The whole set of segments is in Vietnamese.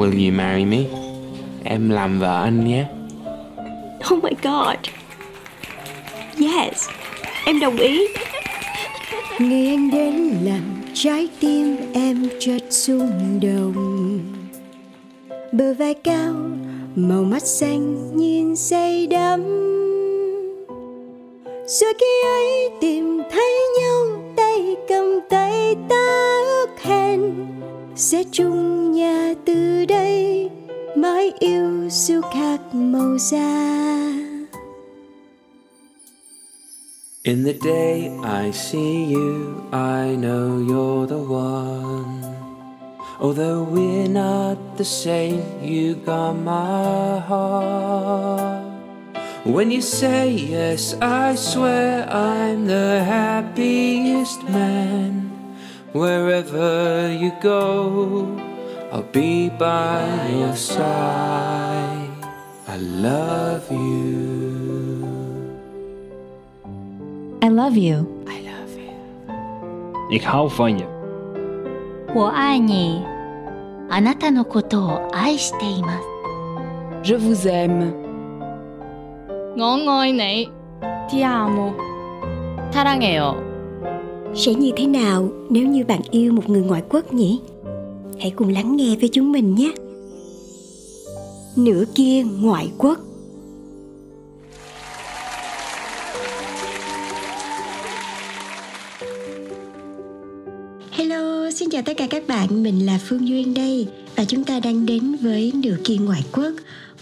Will you marry me? Em làm vợ anh nhé. Oh my god. Yes, em đồng ý. Ngày anh đến làm trái tim em chợt rung động Bờ vai cao, màu mắt xanh nhìn say đắm Rồi khi ấy tìm thấy nhau tay cầm tay ta ước hẹn Sẽ chung nhà từ đây mãi yêu khác màu da In the day I see you, I know you're the one. Although we're not the same, you got my heart. When you say yes, I swear I'm the happiest man. Wherever you go, I'll be by your side. I love you. I love you. Ich hoffe ihr. 我爱你。あなたのことを愛しています。 Je vous aime. 我愛你。Ti amo。 사랑해요. Sẽ như thế nào nếu như bạn yêu một người ngoại quốc nhỉ? Hãy cùng lắng nghe với chúng mình nhé. Nửa kia ngoại quốc Hello, xin chào tất cả các bạn, mình là Phương Duyên đây và chúng ta đang đến với Nửa kia ngoại quốc,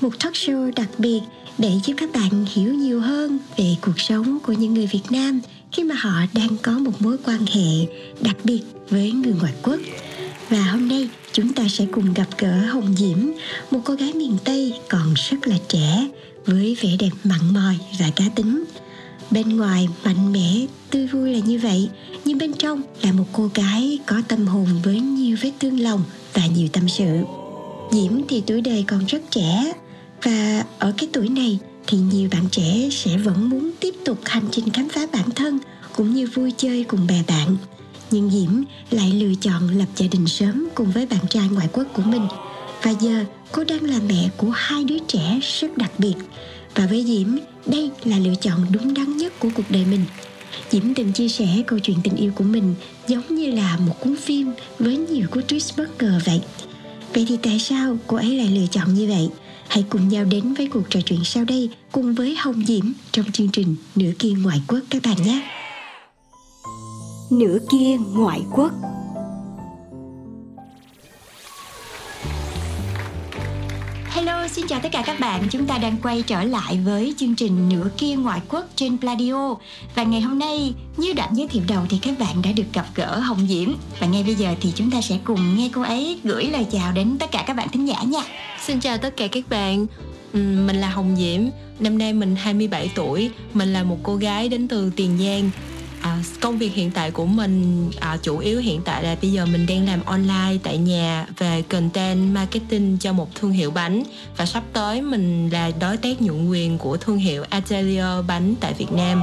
một talk show đặc biệt để giúp các bạn hiểu nhiều hơn về cuộc sống của những người Việt Nam khi mà họ đang có một mối quan hệ đặc biệt với người ngoại quốc. Và hôm nay chúng ta sẽ cùng gặp gỡ Hồng Diễm, một cô gái miền Tây còn rất là trẻ với vẻ đẹp mặn mòi và cá tính. Bên ngoài mạnh mẽ, tươi vui là như vậy, nhưng bên trong là một cô gái có tâm hồn với nhiều vết thương lòng và nhiều tâm sự. Diễm thì tuổi đời còn rất trẻ và ở cái tuổi này thì nhiều bạn trẻ sẽ vẫn muốn tiếp tục hành trình khám phá bản thân cũng như vui chơi cùng bè bạn. Nhưng Diễm lại lựa chọn lập gia đình sớm cùng với bạn trai ngoại quốc của mình. Và giờ cô đang là mẹ của hai đứa trẻ rất đặc biệt. Và với Diễm, đây là lựa chọn đúng đắn nhất của cuộc đời mình. Diễm từng chia sẻ câu chuyện tình yêu của mình giống như là một cuốn phim với nhiều cú twist bất ngờ vậy. Vậy thì tại sao cô ấy lại lựa chọn như vậy? Hãy cùng nhau đến với cuộc trò chuyện sau đây cùng với Hồng Diễm trong chương trình Nửa kia ngoại quốc các bạn nhé. Nửa kia ngoại quốc Hello, xin chào tất cả các bạn. Chúng ta đang quay trở lại với chương trình Nửa kia ngoại quốc trên Pladio. Và ngày hôm nay, như đã giới thiệu đầu thì các bạn đã được gặp gỡ Hồng Diễm. Và ngay bây giờ thì chúng ta sẽ cùng nghe cô ấy gửi lời chào đến tất cả các bạn thính giả nha. Xin chào tất cả các bạn. Ừ, mình là Hồng Diễm, năm nay mình 27 tuổi, mình là một cô gái đến từ Tiền Giang. À, công việc hiện tại của mình à, chủ yếu hiện tại là bây giờ mình đang làm online tại nhà về content marketing cho một thương hiệu bánh và sắp tới mình là đối tác nhượng quyền của thương hiệu Atelier bánh tại Việt Nam.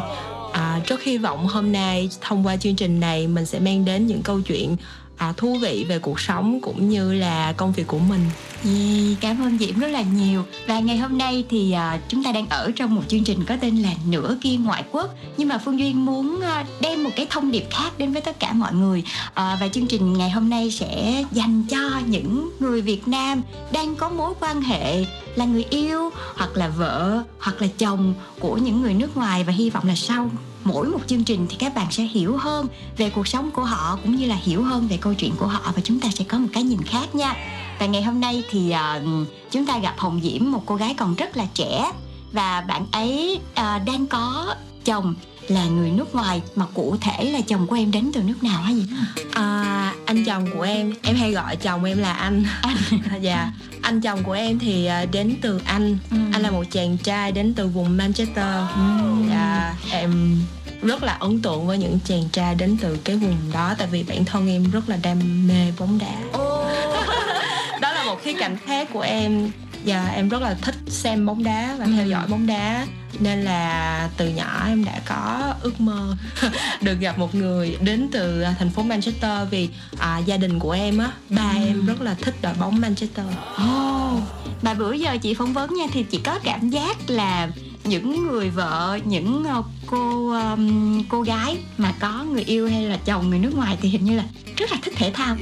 À, rất hy vọng hôm nay thông qua chương trình này mình sẽ mang đến những câu chuyện à, thú vị về cuộc sống cũng như là công việc của mình. Yeah, cảm ơn Diễm rất là nhiều. Và ngày hôm nay thì à, chúng ta đang ở trong một chương trình có tên là Nửa kia ngoại quốc. Nhưng mà Phương Duyên muốn à, đem một cái thông điệp khác đến với tất cả mọi người. À, Và chương trình ngày hôm nay sẽ dành cho những người Việt Nam đang có mối quan hệ là người yêu hoặc là vợ hoặc là chồng của những người nước ngoài và hy vọng là sau mỗi một chương trình thì các bạn sẽ hiểu hơn về cuộc sống của họ cũng như là hiểu hơn về câu chuyện của họ và chúng ta sẽ có một cái nhìn khác nha và ngày hôm nay thì uh, chúng ta gặp Hồng Diễm một cô gái còn rất là trẻ và bạn ấy uh, đang có chồng là người nước ngoài mà cụ thể là chồng của em đến từ nước nào hả Diễm? À, anh chồng của em, em hay gọi chồng em là anh. Anh. dạ. Anh chồng của em thì à, đến từ Anh. Ừ. Anh là một chàng trai đến từ vùng Manchester. Ừm. Dạ, em rất là ấn tượng với những chàng trai đến từ cái vùng đó tại vì bản thân em rất là đam mê bóng đá. đó là một khía cạnh khác của em Dạ em rất là thích xem bóng đá và theo Ừ. dõi bóng đá nên là từ nhỏ em đã có ước mơ được gặp một người đến từ à, thành phố Manchester vì à, gia đình của em á ba Ừ. em rất là thích đội bóng Manchester. Ồ, mà bữa giờ chị phỏng vấn nha thì chị có cảm giác là những người vợ, những ờ, cô um, cô gái mà có người yêu hay là chồng người nước ngoài thì hình như là rất là thích thể thao.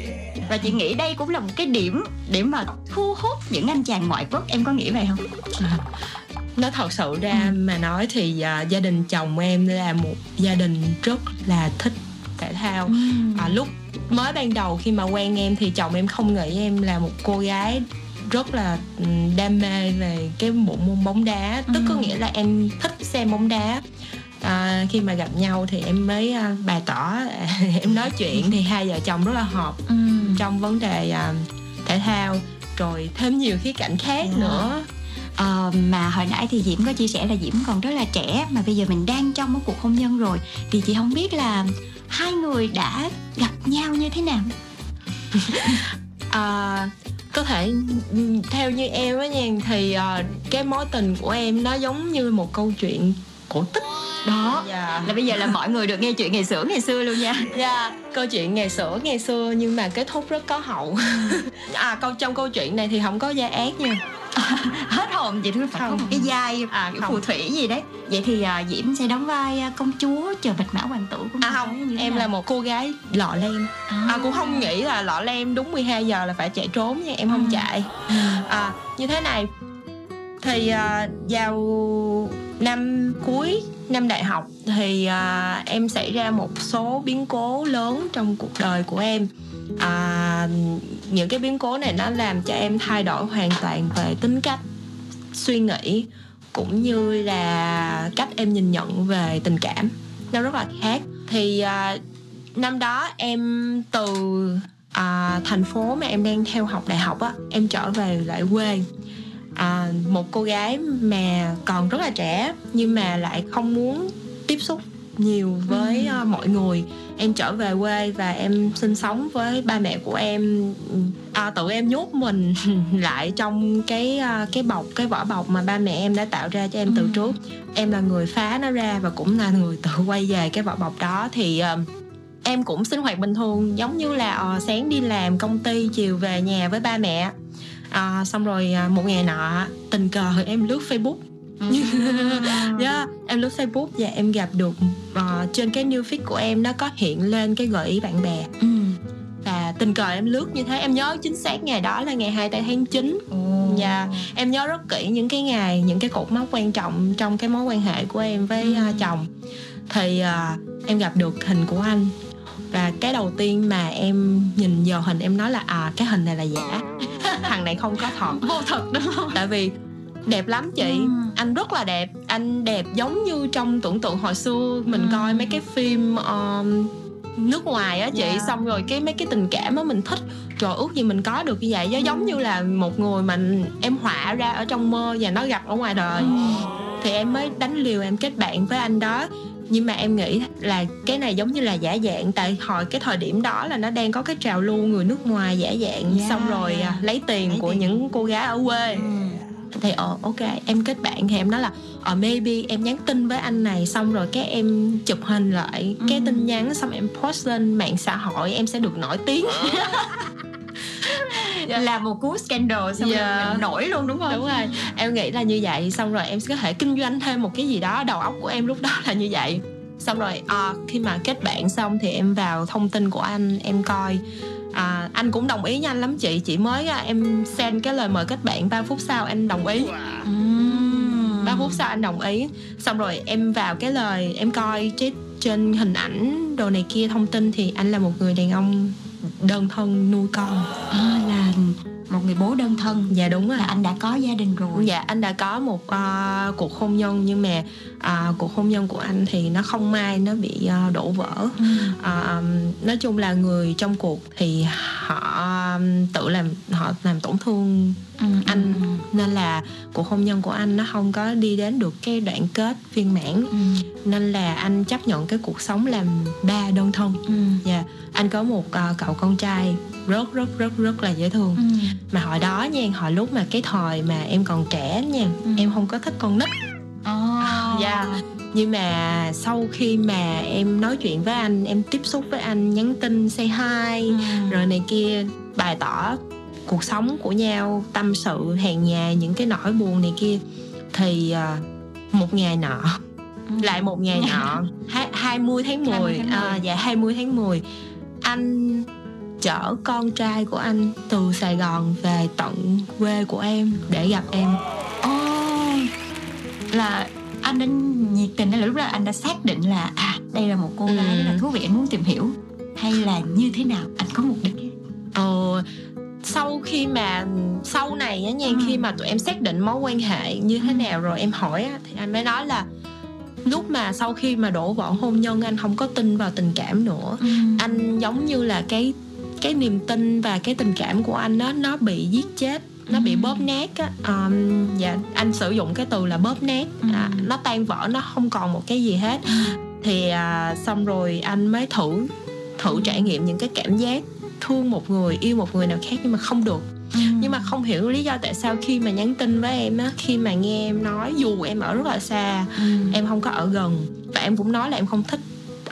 Và chị nghĩ đây cũng là một cái điểm để mà thu hút những anh chàng ngoại quốc. Em có nghĩ vậy không? Nói thật sự ra mà nói thì à, gia đình chồng em là một gia đình rất là thích thể thao. À, lúc mới ban đầu khi mà quen em thì chồng em không nghĩ em là một cô gái rất là ừ, đam mê về cái bộ môn bóng đá. Tức có nghĩa là em thích xem bóng đá. À, khi mà gặp nhau thì em mới à, bày tỏ em nói chuyện thì hai vợ chồng rất là hợp trong vấn đề à, thể thao rồi thêm nhiều khía cạnh khác Yeah. nữa. Ờ, mà hồi nãy thì Diễm có chia sẻ là Diễm còn rất là trẻ mà bây giờ mình đang trong một cuộc hôn nhân rồi. Thì chị không biết là hai người đã gặp nhau như thế nào? À, có thể ừ, theo như em á nha thì à, cái mối tình của em nó giống như một câu chuyện cổ tích. Đó. Dạ. Là bây giờ là mọi người được nghe chuyện ngày xưa ngày xưa luôn nha. Dạ câu chuyện ngày xưa ngày xưa nhưng mà kết thúc rất có hậu. À câu trong câu chuyện này thì không có gia ác nha hết hồn vậy thôi phải có Không. một cái vai À, kiểu không. phù thủy gì đấy vậy thì à, Diễm sẽ đóng vai à, công chúa chờ bạch mã hoàng tử của à mình không như thế em nào? là một cô gái lọ lem à, cũng không nghĩ là lọ lem đúng 12 giờ là phải chạy trốn nha em không Ừ. chạy à, như thế này thì à, vào năm cuối năm đại học thì à, em xảy ra một số biến cố lớn trong cuộc đời của em à, những cái biến cố này nó làm cho em thay đổi hoàn toàn về tính cách suy nghĩ cũng như là cách em nhìn nhận về tình cảm. Nó rất là khác. Thì à, năm đó em từ à, thành phố mà em đang theo học đại học á em trở về lại quê. À, một cô gái mà còn rất là trẻ nhưng mà lại không muốn tiếp xúc nhiều với à, mọi người em trở về quê và em sinh sống với ba mẹ của em. À, tự em nhốt mình lại trong cái à, cái bọc cái vỏ bọc mà ba mẹ em đã tạo ra cho em từ trước. Em là người phá nó ra và cũng là người tự quay về cái vỏ bọc đó. Thì à, em cũng sinh hoạt bình thường giống như là ờ, sáng đi làm công ty chiều về nhà với ba mẹ. À, xong rồi à, một ngày nọ tình cờ em lướt facebook yeah, em lướt facebook và em gặp được ờ, trên cái new feed của em nó có hiện lên cái gợi ý bạn bè. Ừ. và tình cờ em lướt như thế em nhớ chính xác ngày đó là ngày 2 tháng 9 Dạ, em nhớ rất kỹ những cái ngày, những cái cột mốc quan trọng trong cái mối quan hệ của em với à, chồng. Thì à, em gặp được hình của anh. Và cái đầu tiên mà em nhìn vào hình em nói là à cái hình này là giả, thằng này không có thật. vô thật đúng không? Tại vì đẹp lắm chị, Ừ. anh rất là đẹp, anh đẹp giống như trong tưởng tượng hồi xưa. Mình Ừ. coi mấy cái phim um, nước ngoài á chị. Dạ. xong rồi cái mấy cái tình cảm á mình thích. Trời ước gì mình có được như vậy. Nó giống như là một người mà em họa ra ở trong mơ và nó gặp ở ngoài đời. Thì em mới đánh liều em kết bạn với anh đó. Nhưng mà em nghĩ là cái này giống như là giả dạng. Tại hồi cái thời điểm đó là nó đang có cái trào lưu người nước ngoài giả dạng. Yeah, xong rồi yeah. à, lấy tiền Lấy của tiền. những cô gái ở quê thì ờ ok em kết bạn thì em nói là ờ maybe em nhắn tin với anh này xong rồi cái em chụp hình lại cái Ừ. tin nhắn xong em post lên mạng xã hội em sẽ được nổi tiếng. Là một cú scandal xong Dạ. rồi mình nổi luôn đúng không? Đúng rồi. Em nghĩ là như vậy xong rồi em sẽ có thể kinh doanh thêm một cái gì đó đầu óc của em lúc đó là như vậy. Xong rồi à, khi mà kết bạn xong thì em vào thông tin của anh em coi anh cũng đồng ý nhanh lắm chị. Chị mới à, em send cái lời mời kết bạn 3 phút sau anh đồng ý. 3 phút sau anh đồng ý. Xong rồi em vào cái lời em coi trên, trên hình ảnh đồ này kia thông tin thì anh là một người đàn ông đơn thân nuôi con. À, là một người bố đơn thân. Dạ đúng rồi. Là anh đã có gia đình rồi. Dạ anh đã có một à, cuộc hôn nhân nhưng mà à, cuộc hôn nhân của anh thì nó không may nó bị à, đổ vỡ. Ừ. à, nói chung là người trong cuộc thì họ um, tự làm họ làm tổn thương Ừ, anh. ừ, nên là cuộc hôn nhân của anh nó không có đi đến được cái đoạn kết viên mãn. Ừ, nên là anh chấp nhận cái cuộc sống làm ba đơn thân. Ừ, Dạ, anh có một uh, cậu con trai rất rất rất rất là dễ thương ừ. mà hồi đó nha hồi lúc mà cái thời mà em còn trẻ nha Ừ. em không có thích con nít Ồ. Dạ. nhưng mà sau khi mà em nói chuyện với anh em tiếp xúc với anh nhắn tin say hi Ừ. rồi này kia bày tỏ cuộc sống của nhau tâm sự hàng nhà những cái nỗi buồn này kia thì à, một ngày nọ Ừ. lại một ngày nọ hai- 20 tháng 10, 20 tháng 10. À, dạ 20 tháng 10 anh chở con trai của anh từ Sài Gòn về tận quê của em để gặp em. Ồ, là anh đã nhiệt tình hay là lúc đó anh đã xác định là à đây là một cô gái Ừ. là thú vị anh muốn tìm hiểu. Hay là như thế nào? Anh có mục đích Ờ, sau khi mà sau này á nha Ừ. khi mà tụi em xác định mối quan hệ như thế nào rồi em hỏi á, thì anh mới nói là lúc mà sau khi mà đổ vỡ hôn nhân anh không có tin vào tình cảm nữa. Anh giống như là cái cái niềm tin và cái tình cảm của anh nó nó bị giết chết nó bị Ừ. bóp nát á. Um, dạ anh sử dụng cái từ là bóp nát. Ừ. à, nó tan vỡ nó không còn một cái gì hết. Thì à, xong rồi anh mới thử thử trải nghiệm những cái cảm giác thương một người yêu một người nào khác nhưng mà không được. Nhưng mà không hiểu lý do tại sao khi mà nhắn tin với em á khi mà nghe em nói dù em ở rất là xa em không có ở gần và em cũng nói là em không thích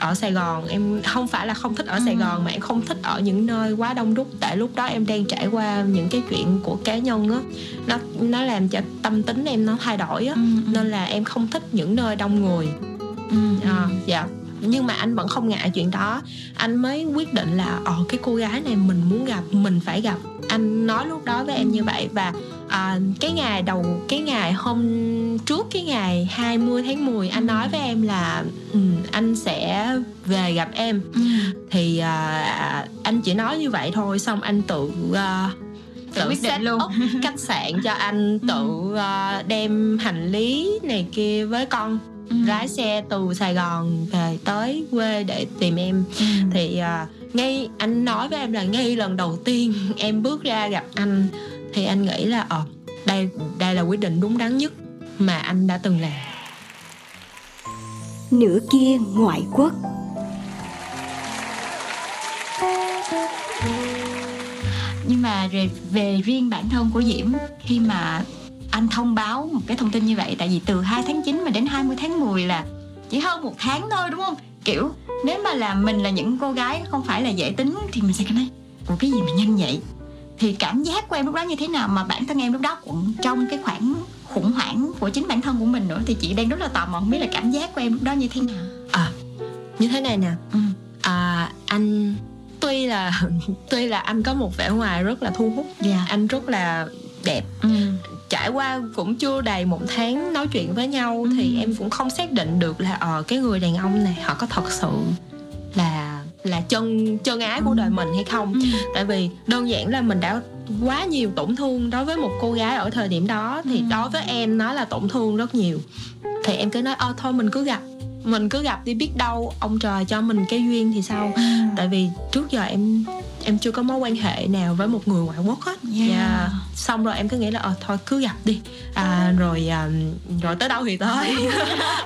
ở Sài Gòn. Em không phải là không thích ở Sài Ừ. Gòn mà em không thích ở những nơi quá đông đúc. Tại lúc đó em đang trải qua những cái chuyện của cá nhân á. Nó nó làm cho tâm tính em nó thay đổi á. Nên là em không thích những nơi đông người. À, dạ. Nhưng mà anh vẫn không ngại chuyện đó. Anh mới quyết định là ờ cái cô gái này mình muốn gặp mình phải gặp anh nói lúc đó với em như vậy và à, cái ngày đầu cái ngày hôm trước cái ngày 20 tháng 10 anh nói với em là ừ, anh sẽ về gặp em. Thì à, anh chỉ nói như vậy thôi xong anh tự à, Tự quyết định luôn. up khách sạn cho anh tự à, đem hành lý này kia với con lái xe từ Sài Gòn về tới quê để tìm em. Thì à, ngay anh nói với em là ngay lần đầu tiên em bước ra gặp anh thì anh nghĩ là ờ đây đây là quyết định đúng đắn nhất mà anh đã từng làm. Nửa kia ngoại quốc. Nhưng mà về, về riêng bản thân của Diễm khi mà anh thông báo một cái thông tin như vậy tại vì từ 2 tháng 9 mà đến 20 tháng 10 là chỉ hơn một tháng thôi đúng không? Kiểu nếu mà là mình là những cô gái không phải là dễ tính thì mình sẽ cảm thấy ủa cái gì mà nhanh vậy? Thì cảm giác của em lúc đó như thế nào mà bản thân em lúc đó cũng trong cái khoảng khủng hoảng của chính bản thân của mình nữa thì chị đang rất là tò mò không biết là cảm giác của em lúc đó như thế nào. Như thế này nè. Ừ. à, anh tuy là tuy là anh có một vẻ ngoài rất là thu hút dạ. anh rất là đẹp. Ừ. trải qua cũng chưa đầy một tháng nói chuyện với nhau thì Ừ. em cũng không xác định được là ờ cái người đàn ông này họ có thật sự là là chân chân ái của đời mình hay không Ừ. tại vì đơn giản là mình đã quá nhiều tổn thương đối với một cô gái ở thời điểm đó thì Ừ. đối với em nó là tổn thương rất nhiều thì em cứ nói ơ thôi mình cứ gặp mình cứ gặp đi biết đâu ông trời cho mình cái duyên thì sao tại vì trước giờ em em chưa có mối quan hệ nào với một người ngoại quốc hết. Yeah. Dạ. xong rồi em cứ nghĩ là ờ thôi cứ gặp đi. À, rồi à, rồi tới đâu thì tới.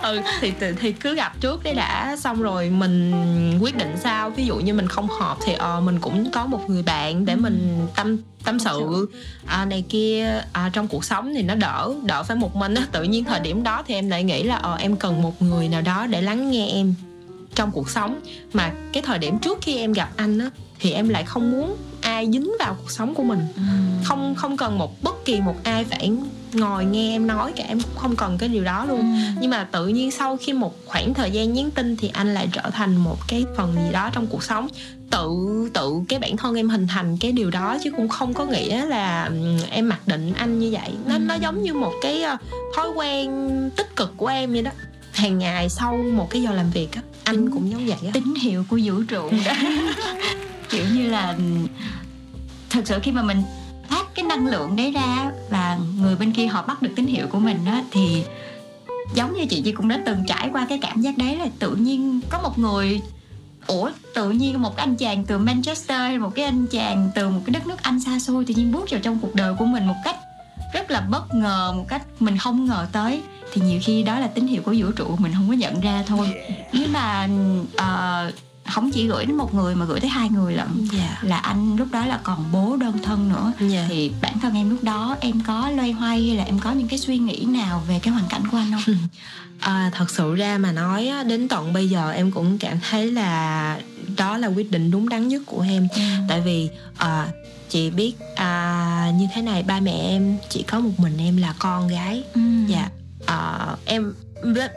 Ừ, thì, thì thì cứ gặp trước đấy đã. Xong rồi mình quyết định sao? Ví dụ như mình không hợp thì ờ mình cũng có một người bạn để mình tâm tâm sự. À, này kia à, trong cuộc sống thì nó đỡ đỡ phải một mình á. Tự nhiên thời điểm đó thì em lại nghĩ là ờ em cần một người nào đó để lắng nghe em trong cuộc sống. Mà cái thời điểm trước khi em gặp anh á thì em lại không muốn ai dính vào cuộc sống của mình. Không không cần một bất kỳ một ai phải ngồi nghe em nói cả em cũng không cần cái điều đó luôn. Nhưng mà tự nhiên sau khi một khoảng thời gian nhắn tin thì anh lại trở thành một cái phần gì đó trong cuộc sống. Tự tự cái bản thân em hình thành cái điều đó chứ cũng không có nghĩa là ừm, em mặc định anh như vậy. Nó nó giống như một cái ờ, thói quen tích cực của em vậy đó. Hàng ngày sau một cái giờ làm việc á anh cũng giống vậy á. tín hiệu của vũ trụ. đó kiểu như là thật sự khi mà mình phát cái năng lượng đấy ra và người bên kia họ bắt được tín hiệu của mình á thì giống như chị chị cũng đã từng trải qua cái cảm giác đấy là tự nhiên có một người ủa tự nhiên một cái anh chàng từ Manchester một cái anh chàng từ một cái đất nước Anh xa xôi tự nhiên bước vào trong cuộc đời của mình một cách rất là bất ngờ một cách mình không ngờ tới. Thì nhiều khi đó là tín hiệu của vũ trụ mình không có nhận ra thôi. Nhưng mà uh, không chỉ gửi đến một người mà gửi tới hai người lận. Dạ. Là anh lúc đó là còn bố đơn thân nữa. Dạ. Thì bản thân em lúc đó em có loay hoay hay là em có những cái suy nghĩ nào về cái hoàn cảnh của anh không? À, thật sự ra mà nói á, đến tận bây giờ em cũng cảm thấy là đó là quyết định đúng đắn nhất của em. Tại vì à, chị biết à, như thế này ba mẹ em chỉ có một mình em là con gái. Ừ. dạ. À, em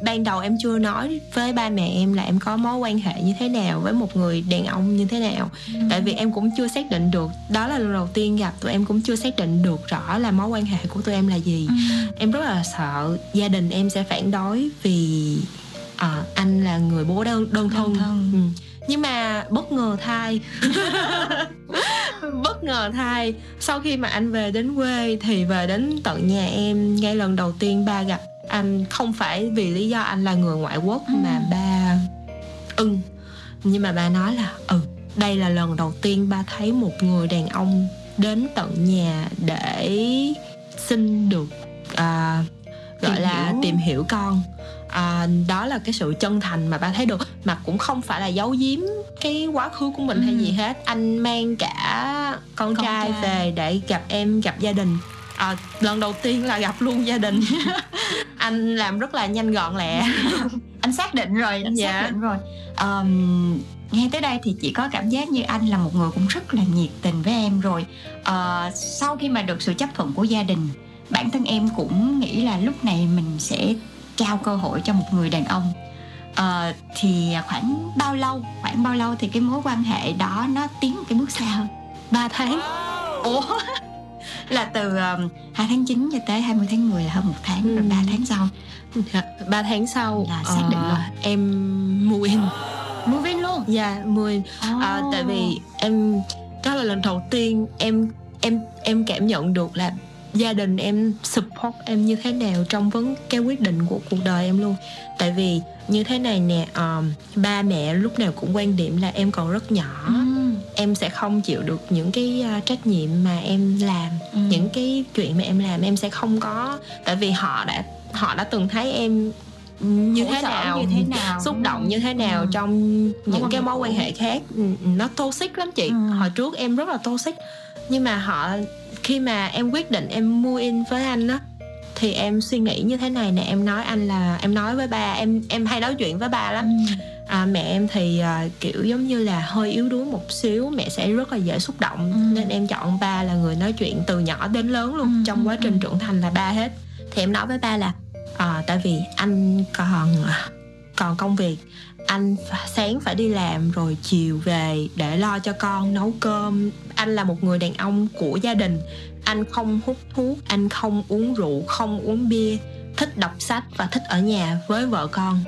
ban đầu em chưa nói với ba mẹ em là em có mối quan hệ như thế nào với một người đàn ông như thế nào Ừ. tại vì em cũng chưa xác định được đó là lần đầu tiên gặp tụi em cũng chưa xác định được rõ là mối quan hệ của tụi em là gì Ừ. em rất là sợ gia đình em sẽ phản đối vì à, anh là người bố đơn đơn thân, Đơn thân. Ừ. nhưng mà bất ngờ thai bất ngờ thai sau khi mà anh về đến quê thì về đến tận nhà em ngay lần đầu tiên ba gặp anh không phải vì lý do anh là người ngoại quốc Ừ. mà ba ưng nhưng mà ba nói là ừ đây là lần đầu tiên ba thấy một người đàn ông đến tận nhà để xin được à, gọi Tìm là hiểu. tìm hiểu con à, đó là cái sự chân thành mà ba thấy được mà cũng không phải là giấu giếm cái quá khứ của mình hay Ừ. gì hết anh mang cả con, Con trai, trai. về để gặp em gặp gia đình à, lần đầu tiên là gặp luôn gia đình. Anh làm rất là nhanh gọn lẹ. Anh xác định rồi anh Dạ. xác định rồi. Ờm, nghe tới đây thì chị có cảm giác như anh là một người cũng rất là nhiệt tình với em rồi. Ờ, sau khi mà được sự chấp thuận của gia đình bản thân em cũng nghĩ là lúc này mình sẽ trao cơ hội cho một người đàn ông. Ờ, thì khoảng bao lâu khoảng bao lâu thì cái mối quan hệ đó nó tiến một cái bước xa hơn? Ba tháng. Ủa là từ um, 2 tháng 9 cho tới 20 tháng 10 là hơn một tháng rồi Ừ. 3 tháng sau. Dạ, ba tháng sau Là xác định ờ, luôn. em mua in move in luôn? Dạ mua in À, Oh. tại vì em đó là lần đầu tiên em em em cảm nhận được là gia đình em support em như thế nào trong vấn cái quyết định của cuộc đời em luôn. Tại vì như thế này nè um, ba mẹ lúc nào cũng quan điểm là em còn rất nhỏ. Ừm, em sẽ không chịu được những cái uh, trách nhiệm mà em làm Ừ. những cái chuyện mà em làm em sẽ không có tại vì họ đã họ đã từng thấy em như thế nào như thế nào xúc động như thế nào Ừ. trong những cái mối quan hệ khác Ừ, nó toxic lắm chị Ừ. hồi trước em rất là toxic nhưng mà họ khi mà em quyết định em mua in với anh á thì em suy nghĩ như thế này nè em nói anh là em nói với ba em em hay nói chuyện với ba lắm Ừm, à, mẹ em thì à, kiểu giống như là hơi yếu đuối một xíu mẹ sẽ rất là dễ xúc động Ừ. nên em chọn ba là người nói chuyện từ nhỏ đến lớn luôn Ừ, trong quá ừ, trình ừ. trưởng thành là ba hết thì em nói với ba là à, tại vì anh còn à, còn công việc anh sáng phải đi làm rồi chiều về để lo cho con nấu cơm anh là một người đàn ông của gia đình anh không hút thuốc anh không uống rượu không uống bia thích đọc sách và thích ở nhà với vợ con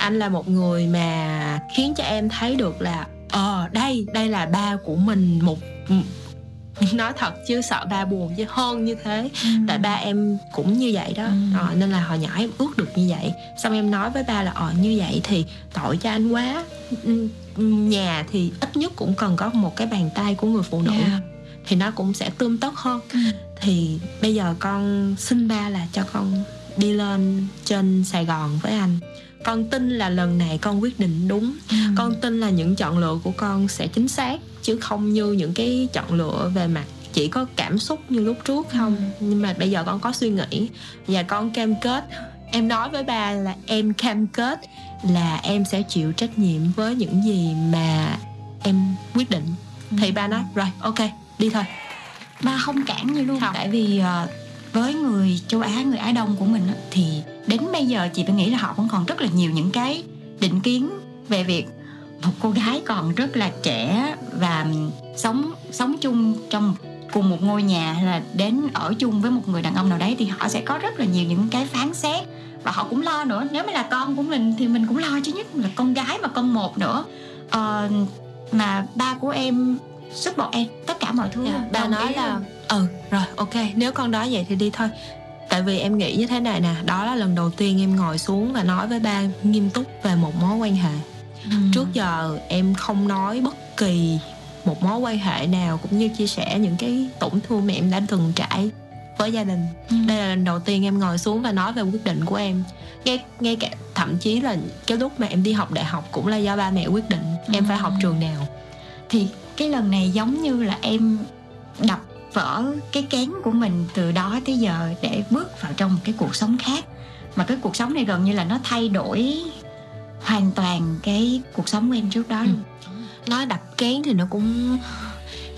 anh là một người mà khiến cho em thấy được là ờ đây đây là ba của mình một nói thật chứ sợ ba buồn chứ hơn như thế ừm. tại ba em cũng như vậy đó Ừ. ờ, nên là hồi nhỏ em ước được như vậy xong em nói với ba là ờ như vậy thì tội cho anh quá Ừ, nhà thì ít nhất cũng cần có một cái bàn tay của người phụ nữ Dạ. thì nó cũng sẽ tươm tất hơn Ừ. thì bây giờ con xin ba là cho con đi lên trên sài gòn với anh con tin là lần này con quyết định đúng. Ừm. con tin là những chọn lựa của con sẽ chính xác chứ không như những cái chọn lựa về mặt chỉ có cảm xúc như lúc trước không. Ừ. nhưng mà bây giờ con có suy nghĩ và con cam kết. Em nói với ba là em cam kết là em sẽ chịu trách nhiệm với những gì mà em quyết định. Thì ba nói rồi ok đi thôi. Ba không cản gì luôn. Không. tại vì ờ, với người châu Á người Á Đông của mình thì đến bây giờ chị phải nghĩ là họ vẫn còn rất là nhiều những cái định kiến về việc một cô gái còn rất là trẻ và sống sống chung trong cùng một ngôi nhà hay là đến ở chung với một người đàn ông nào đấy thì họ sẽ có rất là nhiều những cái phán xét. Và họ cũng lo nữa nếu mà là con của mình thì mình cũng lo chứ nhất là con gái mà con một nữa. Ờ, mà ba của em support em tất cả mọi thứ Dạ, đồng nói ý là ừ rồi ok. Nếu con nói vậy thì đi thôi. Tại vì em nghĩ như thế này nè đó là lần đầu tiên em ngồi xuống và nói với ba nghiêm túc về một mối quan hệ. Ừ. trước giờ em không nói bất kỳ một mối quan hệ nào cũng như chia sẻ những cái tổn thương mà em đã từng trải với gia đình. Ừ. đây là lần đầu tiên em ngồi xuống và nói về quyết định của em. Ngay ngay cả thậm chí là cái lúc mà em đi học đại học cũng là do ba mẹ quyết định em phải học trường nào. Thì cái lần này giống như là em đập vỡ cái kén của mình từ đó tới giờ để bước vào trong một cái cuộc sống khác. Mà cái cuộc sống này gần như là nó thay đổi hoàn toàn cái cuộc sống của em trước đó luôn. Nói đập kén thì nó cũng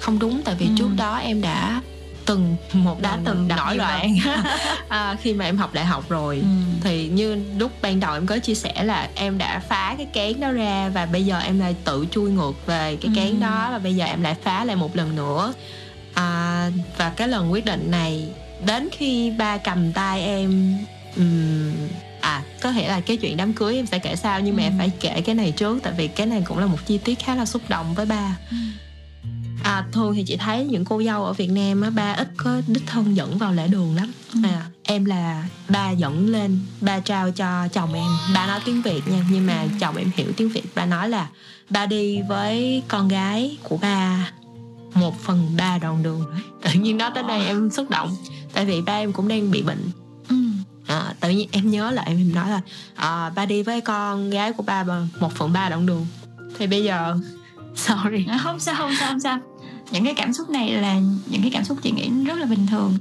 không đúng tại vì Ừ. trước đó em đã từng một Đã từng nổi loạn à, khi mà em học đại học rồi Ừ. thì như lúc ban đầu em có chia sẻ là em đã phá cái kén đó ra và bây giờ em lại tự chui ngược về cái kén Ừ. đó và bây giờ em lại phá lại một lần nữa à, và cái lần quyết định này đến khi ba cầm tay em ừm, à có thể là cái chuyện đám cưới em sẽ kể sau nhưng mà Ừ. em phải kể cái này trước tại vì cái này cũng là một chi tiết khá là xúc động với ba Ừ. à thường thì chị thấy những cô dâu ở Việt Nam á ba ít có đích thân dẫn vào lễ đường lắm. Ừ. à em là ba dẫn lên ba trao cho chồng em. Ba nói tiếng việt nha nhưng mà chồng em hiểu tiếng việt. Ba nói là ba đi với con gái của ba một phần ba đoạn đường tự nhiên nói tới đây em xúc động tại vì ba em cũng đang bị bệnh. Ừ. à, tự nhiên em nhớ lại em nói là à, ba đi với con gái của ba một phần ba đoạn đường. Thì bây giờ sorry. À, không sao không sao không sao những cái cảm xúc này là những cái cảm xúc chị nghĩ rất là bình thường.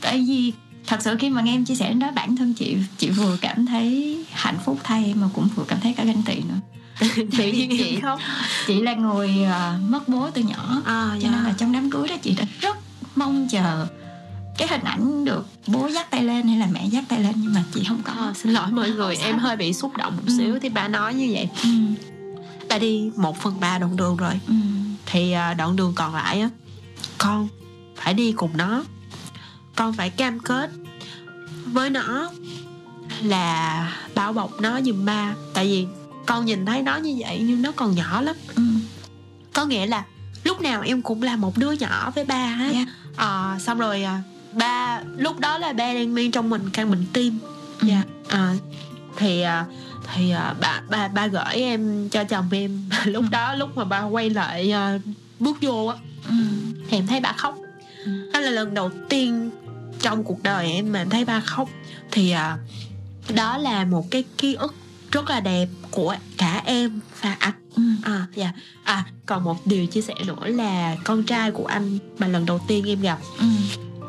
Tại vì thật sự khi mà nghe em chia sẻ đó bản thân chị chị vừa cảm thấy hạnh phúc thay mà cũng vừa cảm thấy cả ganh tị nữa. Tự nhiên chị- khóc chị là người à, mất bố từ nhỏ à, cho nên dạ. là trong đám cưới đó chị đã rất mong chờ cái hình ảnh được bố dắt tay lên hay là mẹ dắt tay lên nhưng mà chị không có. À, xin lỗi mọi người em hơi bị xúc động một Ừ. xíu thì bà nói như vậy. Ừ, bà đi một phần ba đoạn đường rồi. Ừ, thì à, đoạn đường còn lại á con phải đi cùng nó. Con phải cam kết với nó là bảo bọc nó giùm ba. Tại vì con nhìn thấy nó như vậy nhưng nó còn nhỏ lắm. Ừ, có nghĩa là lúc nào em cũng là một đứa nhỏ với ba hết. Dạ. Ờ, xong rồi à, ba lúc đó là ba đang mang trong mình căn bệnh tim. Ừ. dạ. À, thì à, thì à, bà bà ba gửi em cho chồng em lúc đó lúc mà ba quay lại à, bước vô á ừ, thì em thấy bà khóc Ừ. đó là lần đầu tiên trong cuộc đời em mà em thấy ba khóc thì à, đó là một cái ký ức rất là đẹp của cả em và anh ừ. à dạ à còn một điều chia sẻ nữa là con trai của anh mà lần đầu tiên em gặp ừ.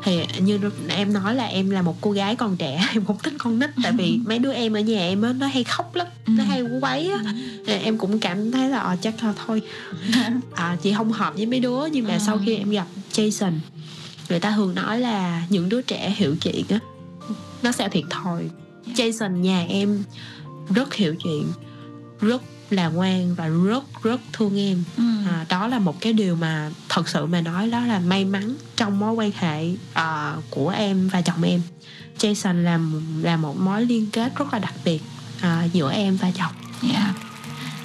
Thì như em nói là em là một cô gái còn trẻ em không thích con nít. Tại vì mấy đứa em ở nhà em á nó hay khóc lắm nó Ừ. hay quấy á. Thì em cũng cảm thấy là ờ, chắc là thôi. À, chị không hợp với mấy đứa nhưng mà Ừ. sau khi em gặp Jason người ta thường nói là những đứa trẻ hiểu chuyện á nó sẽ thiệt thòi. Jason nhà em rất hiểu chuyện rất là ngoan và rất rất thương em Ừ. à, đó là một cái điều mà thật sự mà nói đó là may mắn trong mối quan hệ à, của em và chồng em Jason là là một mối liên kết rất là đặc biệt à, giữa em và chồng Dạ.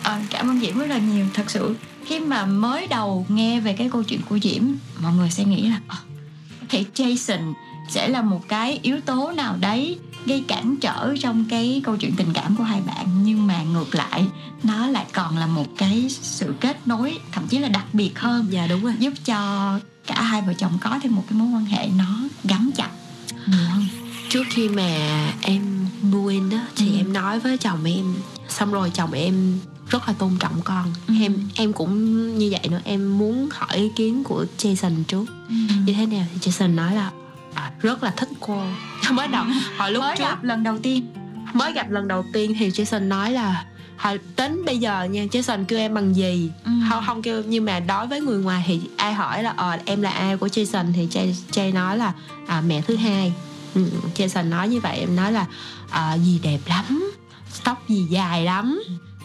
Ờ, cảm ơn Diễm rất là nhiều thật sự khi mà mới đầu nghe về cái câu chuyện của Diễm mọi người sẽ nghĩ là "Ờ, có thể Jason sẽ là một cái yếu tố nào đấy gây cản trở trong cái câu chuyện tình cảm của hai bạn. Nhưng mà ngược lại nó lại còn là một cái sự kết nối thậm chí là đặc biệt hơn. Dạ đúng rồi. Giúp cho cả hai vợ chồng có thêm một cái mối quan hệ nó gắn chặt. Hơn trước khi mà em in đó thì Ừ. em nói với chồng em. Xong rồi chồng em rất là tôn trọng con. Ừ. em em cũng như vậy nữa. Em muốn hỏi ý kiến của Jason trước. Như thế nào thì Jason nói là rất là thích cô. Mới đầu hồi lúc mới trước gặp lần đầu tiên. Mới gặp lần đầu tiên thì Jason nói là hồi đến bây giờ nha Jason kêu em bằng gì? Ừ. không không kêu nhưng mà đối với người ngoài thì ai hỏi là ờ em là ai của Jason? Thì Jay, Jay nói là à, mẹ thứ hai. Ừ, Jason nói như vậy em nói là à, gì đẹp lắm tóc gì dài lắm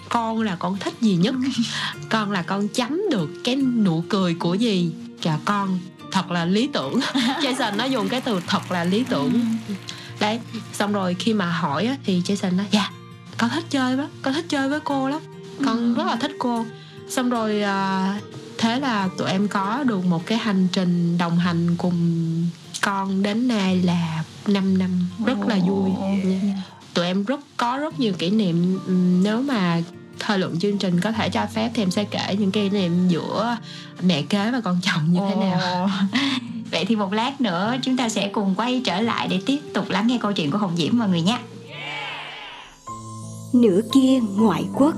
con là con thích gì nhất con là con chấm được cái nụ cười của gì và con thật là lý tưởng. Jason nó dùng cái từ thật là lý tưởng. Đấy xong rồi khi mà hỏi á, thì Jason nói dạ con thích chơi lắm con thích chơi với cô lắm con rất là thích cô. Xong rồi à, thế là tụi em có được một cái hành trình đồng hành cùng con đến nay là 5 năm rất là vui. tụi em rất có rất nhiều kỷ niệm Ừm, nếu mà thời lượng chương trình có thể cho phép thì em sẽ kể những kỷ niệm giữa mẹ kế và con chồng như thế nào. Vậy thì một lát nữa chúng ta sẽ cùng quay trở lại để tiếp tục lắng nghe câu chuyện của Hồng Diễm mọi người nhé. Nửa kia ngoại quốc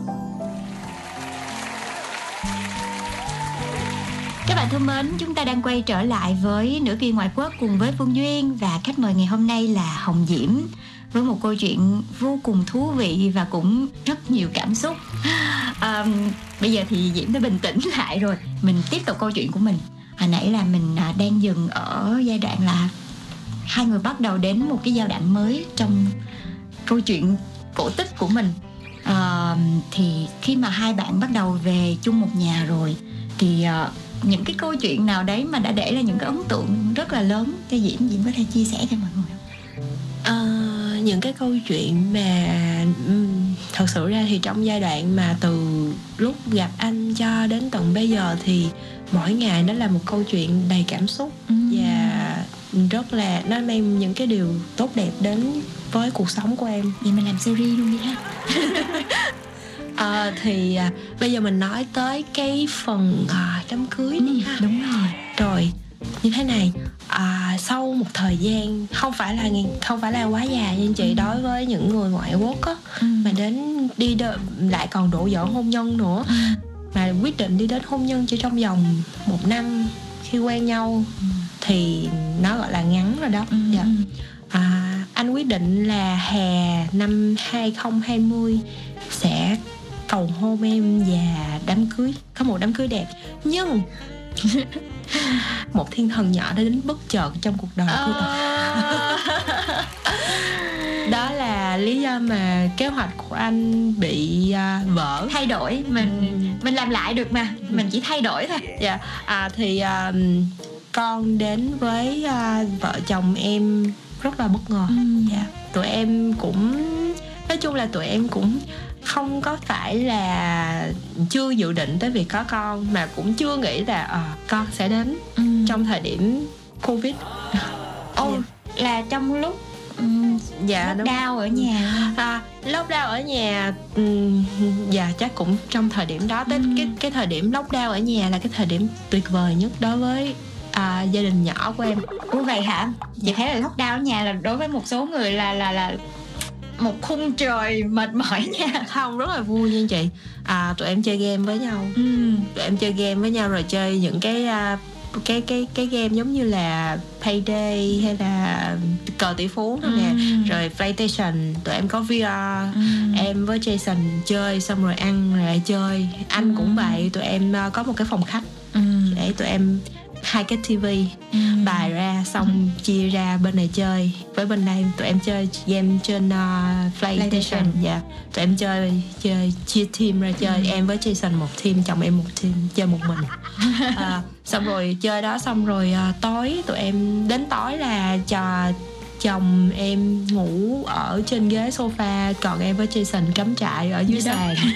Các bạn thân mến, chúng ta đang quay trở lại với Nửa kia ngoại quốc cùng với Phương Duyên và khách mời ngày hôm nay là Hồng Diễm với một câu chuyện vô cùng thú vị và cũng rất nhiều cảm xúc. À, bây giờ thì Diễm đã bình tĩnh lại rồi, mình tiếp tục câu chuyện của mình. Hồi nãy là mình à, đang dừng ở giai đoạn là hai người bắt đầu đến một cái giai đoạn mới trong câu chuyện cổ tích của mình. À, thì khi mà hai bạn bắt đầu về chung một nhà rồi thì uh, những cái câu chuyện nào đấy mà đã để lại những cái ấn tượng rất là lớn cho Diễm Diễm có thể chia sẻ cho mọi người không? Ờ, những cái câu chuyện mà thật sự ra thì trong giai đoạn mà từ lúc gặp anh cho đến tận bây giờ thì mỗi ngày nó là một câu chuyện đầy cảm xúc. Và rất là nó mang những cái điều tốt đẹp đến với cuộc sống của em. Vậy mình làm series luôn đi ha. Ờ, thì à, bây giờ mình nói tới cái phần à, đám cưới đi ha. Đúng rồi. Rồi như thế này à, sau một thời gian không phải là không phải là quá già nha anh chị đối với những người ngoại quốc á mà đến đi đợi, lại còn đổ vỡ hôn nhân nữa. Mà quyết định đi đến hôn nhân chỉ trong vòng một năm khi quen nhau thì nó gọi là ngắn rồi đó. Dạ. à, anh quyết định là hè năm 2020 sẽ cầu hôn em và đám cưới có một đám cưới đẹp. Nhưng một thiên thần nhỏ đã đến bất chợt trong cuộc đời của tôi đó là lý do mà kế hoạch của anh bị à, vỡ. Thay đổi. Mình mình làm lại được mà. Mình chỉ thay đổi thôi. Dạ. À, thì à, con đến với à, vợ chồng em rất là bất ngờ. Dạ. Tụi em cũng nói chung là tụi em cũng không có phải là chưa dự định tới việc có con mà cũng chưa nghĩ là à, con sẽ đến trong thời điểm covid. Ồ là trong lúc um, dạ đúng. đau ở nhà. À, lockdown ở nhà ừm, dạ chắc cũng trong thời điểm đó. Tới cái cái thời điểm lockdown ở nhà là cái thời điểm tuyệt vời nhất đối với à, gia đình nhỏ của em. Ủa vậy hả? Chị thấy là lockdown ở nhà là đối với một số người là là là một khung trời mệt mỏi nha. Không rất là vui nha chị. À, tụi em chơi game với nhau. Tụi em chơi game với nhau rồi chơi những cái à, cái cái cái game giống như là payday hay là cờ tỷ phú nữa nè. Rồi playstation tụi em có vr em với jason chơi xong rồi ăn rồi lại chơi. Anh cũng vậy tụi em à, có một cái phòng khách để tụi em hai cái tivi bài ra xong chia ra bên này chơi. Với bên đây tụi em chơi game trên uh, PlayStation. PlayStation. dạ. Tụi em chơi chơi chia team ra chơi. Em với Jason một team chồng em một team chơi một mình. À, xong rồi chơi đó xong rồi à, tối tụi em đến tối là cho chồng em ngủ ở trên ghế sofa còn em với Jason cắm trại ở dưới đất. sàn.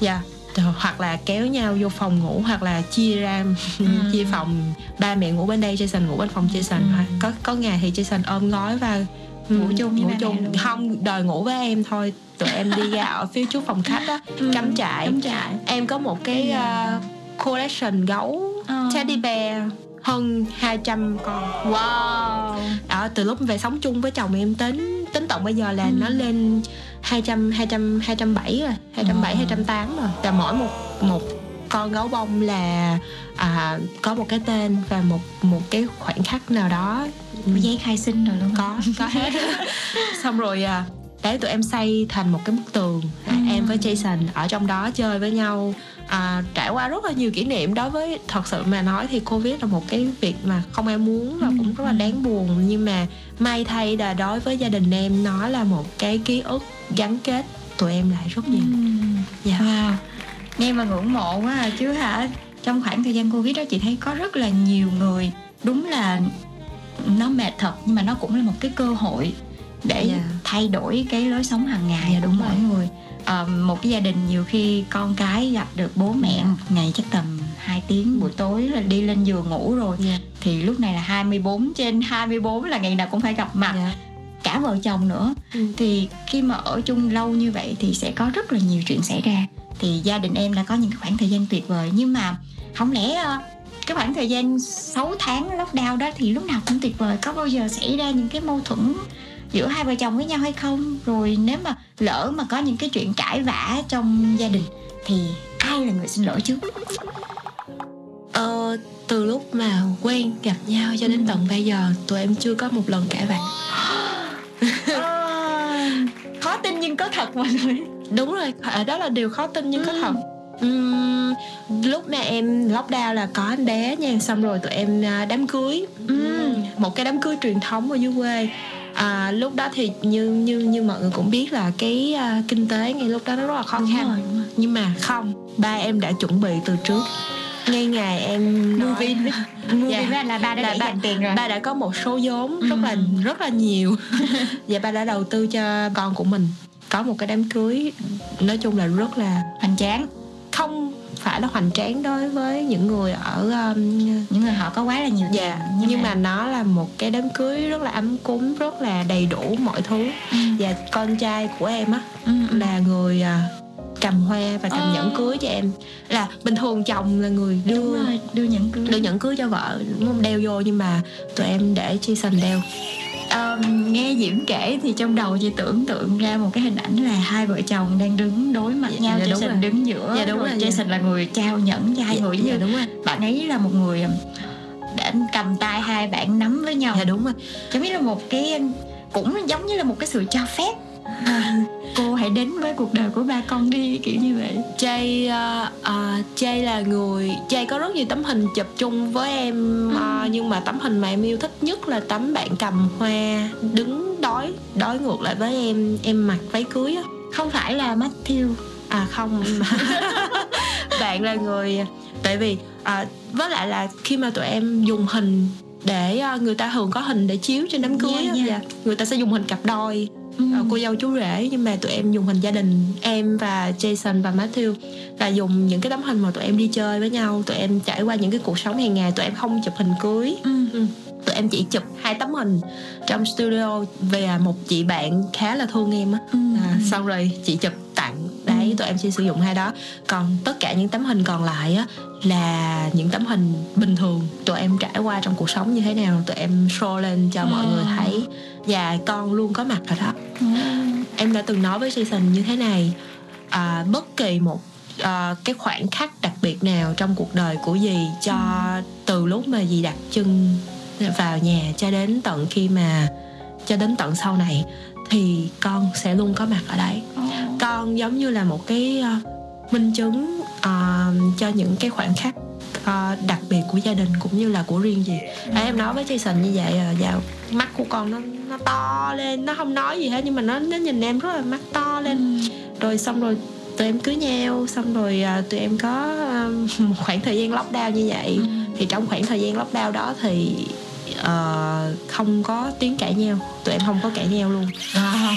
Dạ. Rồi, hoặc là kéo nhau vô phòng ngủ hoặc là chia ra chia phòng. Ba mẹ ngủ bên đây Jason ngủ bên phòng Jason Hoặc có có ngày thì Jason ôm gói và Ngủ chung ngủ chung. không đòi ngủ với em thôi. Tụi em đi ra ở phía trước phòng khách á cắm trại. Cắm trại. em có một cái uh, collection gấu Ờ. teddy bear hơn 200 con. Wow. Đó từ lúc về sống chung với chồng em tính tính tận bây giờ là nó lên 200 200 207 rồi 207 208 rồi. Và mỗi một một con gấu bông là à, có một cái tên và một một cái khoảnh khắc nào đó. Giấy khai sinh rồi luôn có có hết. Xong rồi à, đấy tụi em xây thành một cái bức tường. À, em với Jason ở trong đó chơi với nhau. À, trải qua rất là nhiều kỷ niệm. Đối với thật sự mà nói thì covid là một cái việc mà không ai muốn và cũng rất là đáng buồn. Nhưng mà may thay là đối với gia đình em nó là một cái ký ức gắn kết tụi em lại rất nhiều. Dạ. Wow. Nghe mà ngưỡng mộ quá à. Chứ hả? Trong khoảng thời gian Covid đó chị thấy có rất là nhiều người Đúng là nó mệt thật nhưng mà nó cũng là một cái cơ hội để Dạ. thay đổi cái lối sống hàng ngày Dạ, của đúng mỗi rồi. người Ờ, một cái gia đình nhiều khi con cái gặp được bố mẹ một ngày chắc tầm 2 tiếng buổi tối là đi lên giường ngủ rồi Dạ. thì lúc này là 24 trên 24 là ngày nào cũng phải gặp mặt dạ cả vợ chồng nữa Ừ. thì khi mà ở chung lâu như vậy thì sẽ có rất là nhiều chuyện xảy ra thì gia đình em đã có những khoảng thời gian tuyệt vời nhưng mà không lẽ ờ, cái khoảng thời gian 6 tháng lockdown đó thì lúc nào cũng tuyệt vời có bao giờ xảy ra những cái mâu thuẫn giữa hai vợ chồng với nhau hay không? Rồi nếu mà lỡ mà có những cái chuyện cãi vã trong gia đình thì ai là người xin lỗi trước Ờ, từ lúc mà quen gặp nhau cho đến tận bây giờ tụi em chưa có một lần cãi vã. Khó tin nhưng có thật mọi người. Đúng rồi à, đó là điều khó tin nhưng có Ừ. thật Ừm, lúc mà em lockdown là có anh bé nha xong rồi tụi em à, đám cưới. Ừm, một cái đám cưới truyền thống ở dưới quê à, lúc đó thì như như như mọi người cũng biết là cái à, kinh tế ngay lúc đó nó rất là khó khăn. nhưng mà không ba em đã chuẩn bị từ trước. Ngay ngày em mua vin. mua Dạ. vin là ba đã Là ba- tiền rồi. ba đã có một số vốn rất Ừ. là rất là nhiều. Và ba đã đầu tư cho con của mình. Có một cái đám cưới nói chung là rất là hoành tráng phải là hoành tráng đối với những người ở um, những người họ có quá là nhiều dạ nhưng, mà, nó là một cái đám cưới rất là ấm cúng rất là đầy đủ mọi thứ Ừ. và con trai của em á Ừ, ừ. là người à, cầm hoa và cầm Ờ. nhẫn cưới cho em là bình thường chồng là người đưa rồi đưa nhẫn cưới đưa nhẫn cưới cho vợ đúng không đeo vô nhưng mà tụi em để Jason đeo nghe Diễm kể thì trong đầu chị tưởng tượng ra một cái hình ảnh là hai vợ chồng đang đứng đối mặt Dạ, nhau dạ, đúng Jason rồi. đứng giữa Dạ, đúng rồi rồi, Jason dạ. là người trao nhẫn cho hai người giống dạ như đúng rồi bạn ấy là một người đã cầm tay hai bạn nắm với nhau dạ đúng rồi giống như là một cái cũng giống như là một cái sự cho phép cô hãy đến với cuộc đời của ba con đi kiểu như vậy. Jay uh, uh, Jay là người Jay có rất nhiều tấm hình chụp chung với em uh, nhưng mà tấm hình mà em yêu thích nhất là tấm bạn cầm hoa đứng đối đối ngược lại với em em mặc váy cưới á. Không phải là Matthew. À không. Bạn là người tại vì à, với lại là khi mà tụi em dùng hình để à, người ta thường có hình để chiếu trên đám cưới á, dạ. dạ. người ta sẽ dùng hình cặp đôi Ừ. cô dâu chú rể nhưng mà tụi em dùng hình gia đình em và Jason và Matthew là dùng những cái tấm hình mà tụi em đi chơi với nhau tụi em trải qua những cái cuộc sống hàng ngày tụi em không chụp hình cưới Ừ. tụi em chỉ chụp hai tấm hình trong studio về một chị bạn khá là thương em á Ừ. à, xong rồi chị chụp đấy tụi em chỉ sử dụng hai đó còn tất cả những tấm hình còn lại á là những tấm hình bình thường tụi em trải qua trong cuộc sống như thế nào tụi em show lên cho mọi À. người thấy và con luôn có mặt ở đó Ừ. em đã từng nói với Jason như thế này à, bất kỳ một à, cái khoảnh khắc đặc biệt nào trong cuộc đời của dì cho từ lúc mà dì đặt chân vào nhà cho đến tận khi mà cho đến tận sau này thì con sẽ luôn có mặt ở đấy. Con giống như là một cái ờ, minh chứng ờ, cho những cái khoảnh khắc ờ, đặc biệt của gia đình cũng như là của riêng gì. Đấy, em nói với Jason như vậy à, và mắt của con nó nó to lên. Nó không nói gì hết nhưng mà nó nó nhìn em rất là mắt to lên. Rồi xong rồi tụi em cưới nhau xong rồi à, tụi em có à, một khoảng thời gian lockdown như vậy. Thì trong khoảng thời gian lockdown đó thì ờ, không có tiếng cãi nhau tụi em không có cãi nhau luôn Wow.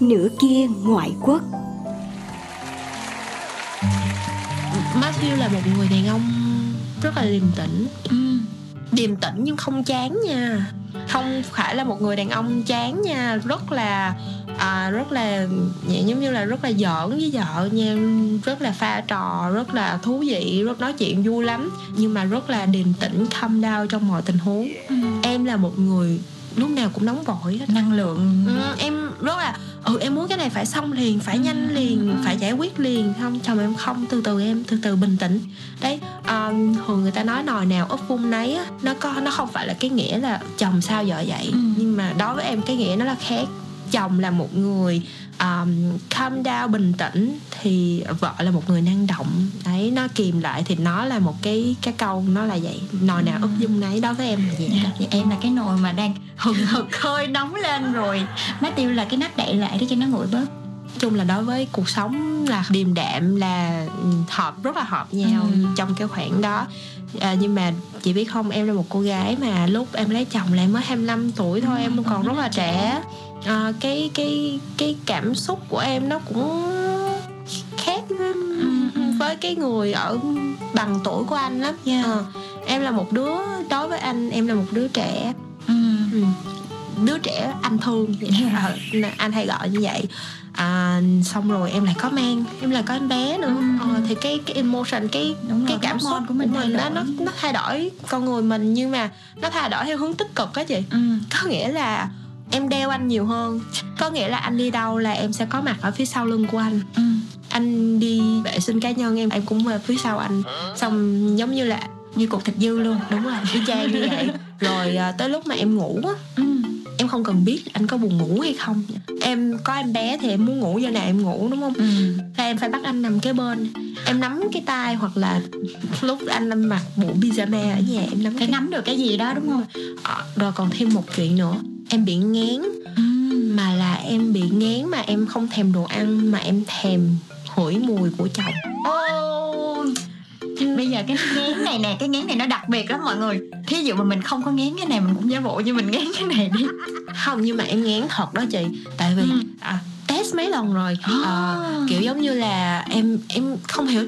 nửa kia ngoại quốc Matthew là một người đàn ông rất là điềm tĩnh Ừ. điềm tĩnh nhưng không chán nha. Không phải là một người đàn ông chán nha rất là à, rất là nhẹ giống như là rất là giỡn với vợ nha rất là pha trò rất là thú vị rất nói chuyện vui lắm nhưng mà rất là điềm tĩnh calm down trong mọi tình huống. Em là một người lúc nào cũng nóng vội hết năng lượng. Ừ, em rất là ừ em muốn cái này phải xong liền phải nhanh liền phải giải quyết liền không chồng em không từ từ em từ từ bình tĩnh. Đấy um, thường người ta nói nồi nào úp vung nấy á nó có nó không phải là cái nghĩa là chồng sao vợ vậy. Ừ. nhưng mà đối với em cái nghĩa nó là khác. Chồng là một người um, calm down bình tĩnh thì vợ là một người năng động. Đấy nó kìm lại thì nó là một cái cái câu nó là vậy. Nồi nào úp vung nấy đối với em là vậy. Dạ, thì em là cái nồi mà đang hừng hực hơi nóng lên rồi. Matthew là cái nắp đậy lại để cho nó nguội bớt. Nói chung là đối với cuộc sống là điềm đạm là hợp rất là hợp nhau Ừ. trong cái khoảng đó. À, nhưng mà chị biết không em là một cô gái mà lúc em lấy chồng là em mới 25 tuổi thôi Ừ, em còn rất là trẻ à, cái cái cái cảm xúc của em nó cũng khác với, với cái người ở bằng tuổi của anh lắm Yeah. Ờ, em là một đứa đối với anh em là một đứa trẻ. Ừ. đứa trẻ anh thương Yeah. Ờ, anh hay gọi như vậy à, xong rồi em lại có mang em lại có em bé nữa ờ, thì cái cái emotion cái Đúng cái rồi, cảm xúc của mình thay nó đổi. nó nó thay đổi con người mình nhưng mà nó thay đổi theo hướng tích cực á chị ừ. có nghĩa là em đeo anh nhiều hơn. Có nghĩa là anh đi đâu là em sẽ có mặt ở phía sau lưng của anh. Ừ. anh đi vệ sinh cá nhân em em cũng ở phía sau anh. Xong giống như là như cục thịt dư luôn đúng rồi y chang như vậy. Rồi à, tới lúc mà em ngủ á ừ. em không cần biết anh có buồn ngủ hay không. Em có em bé thì em muốn ngủ giờ nào em ngủ đúng không? Ừ. là em phải bắt anh nằm kế bên. Em nắm cái tay hoặc là lúc anh mặc bộ pyjama ở nhà em nắm phải cái nắm được cái gì đó đúng không? Ờ, rồi còn thêm một chuyện nữa em bị ngán. Ừ. mà là em bị ngán mà em không thèm đồ ăn mà em thèm hửi mùi của chồng. Ô, bây giờ cái ngén này nè cái ngén này nó đặc biệt lắm mọi người. Thí dụ mà mình không có ngén cái này mình cũng giả bộ như mình ngén cái này đi. Không nhưng mà em ngán thật đó chị. Tại vì Ừ. à, test mấy lần rồi. À. Ờ, kiểu giống như là em em không hiểu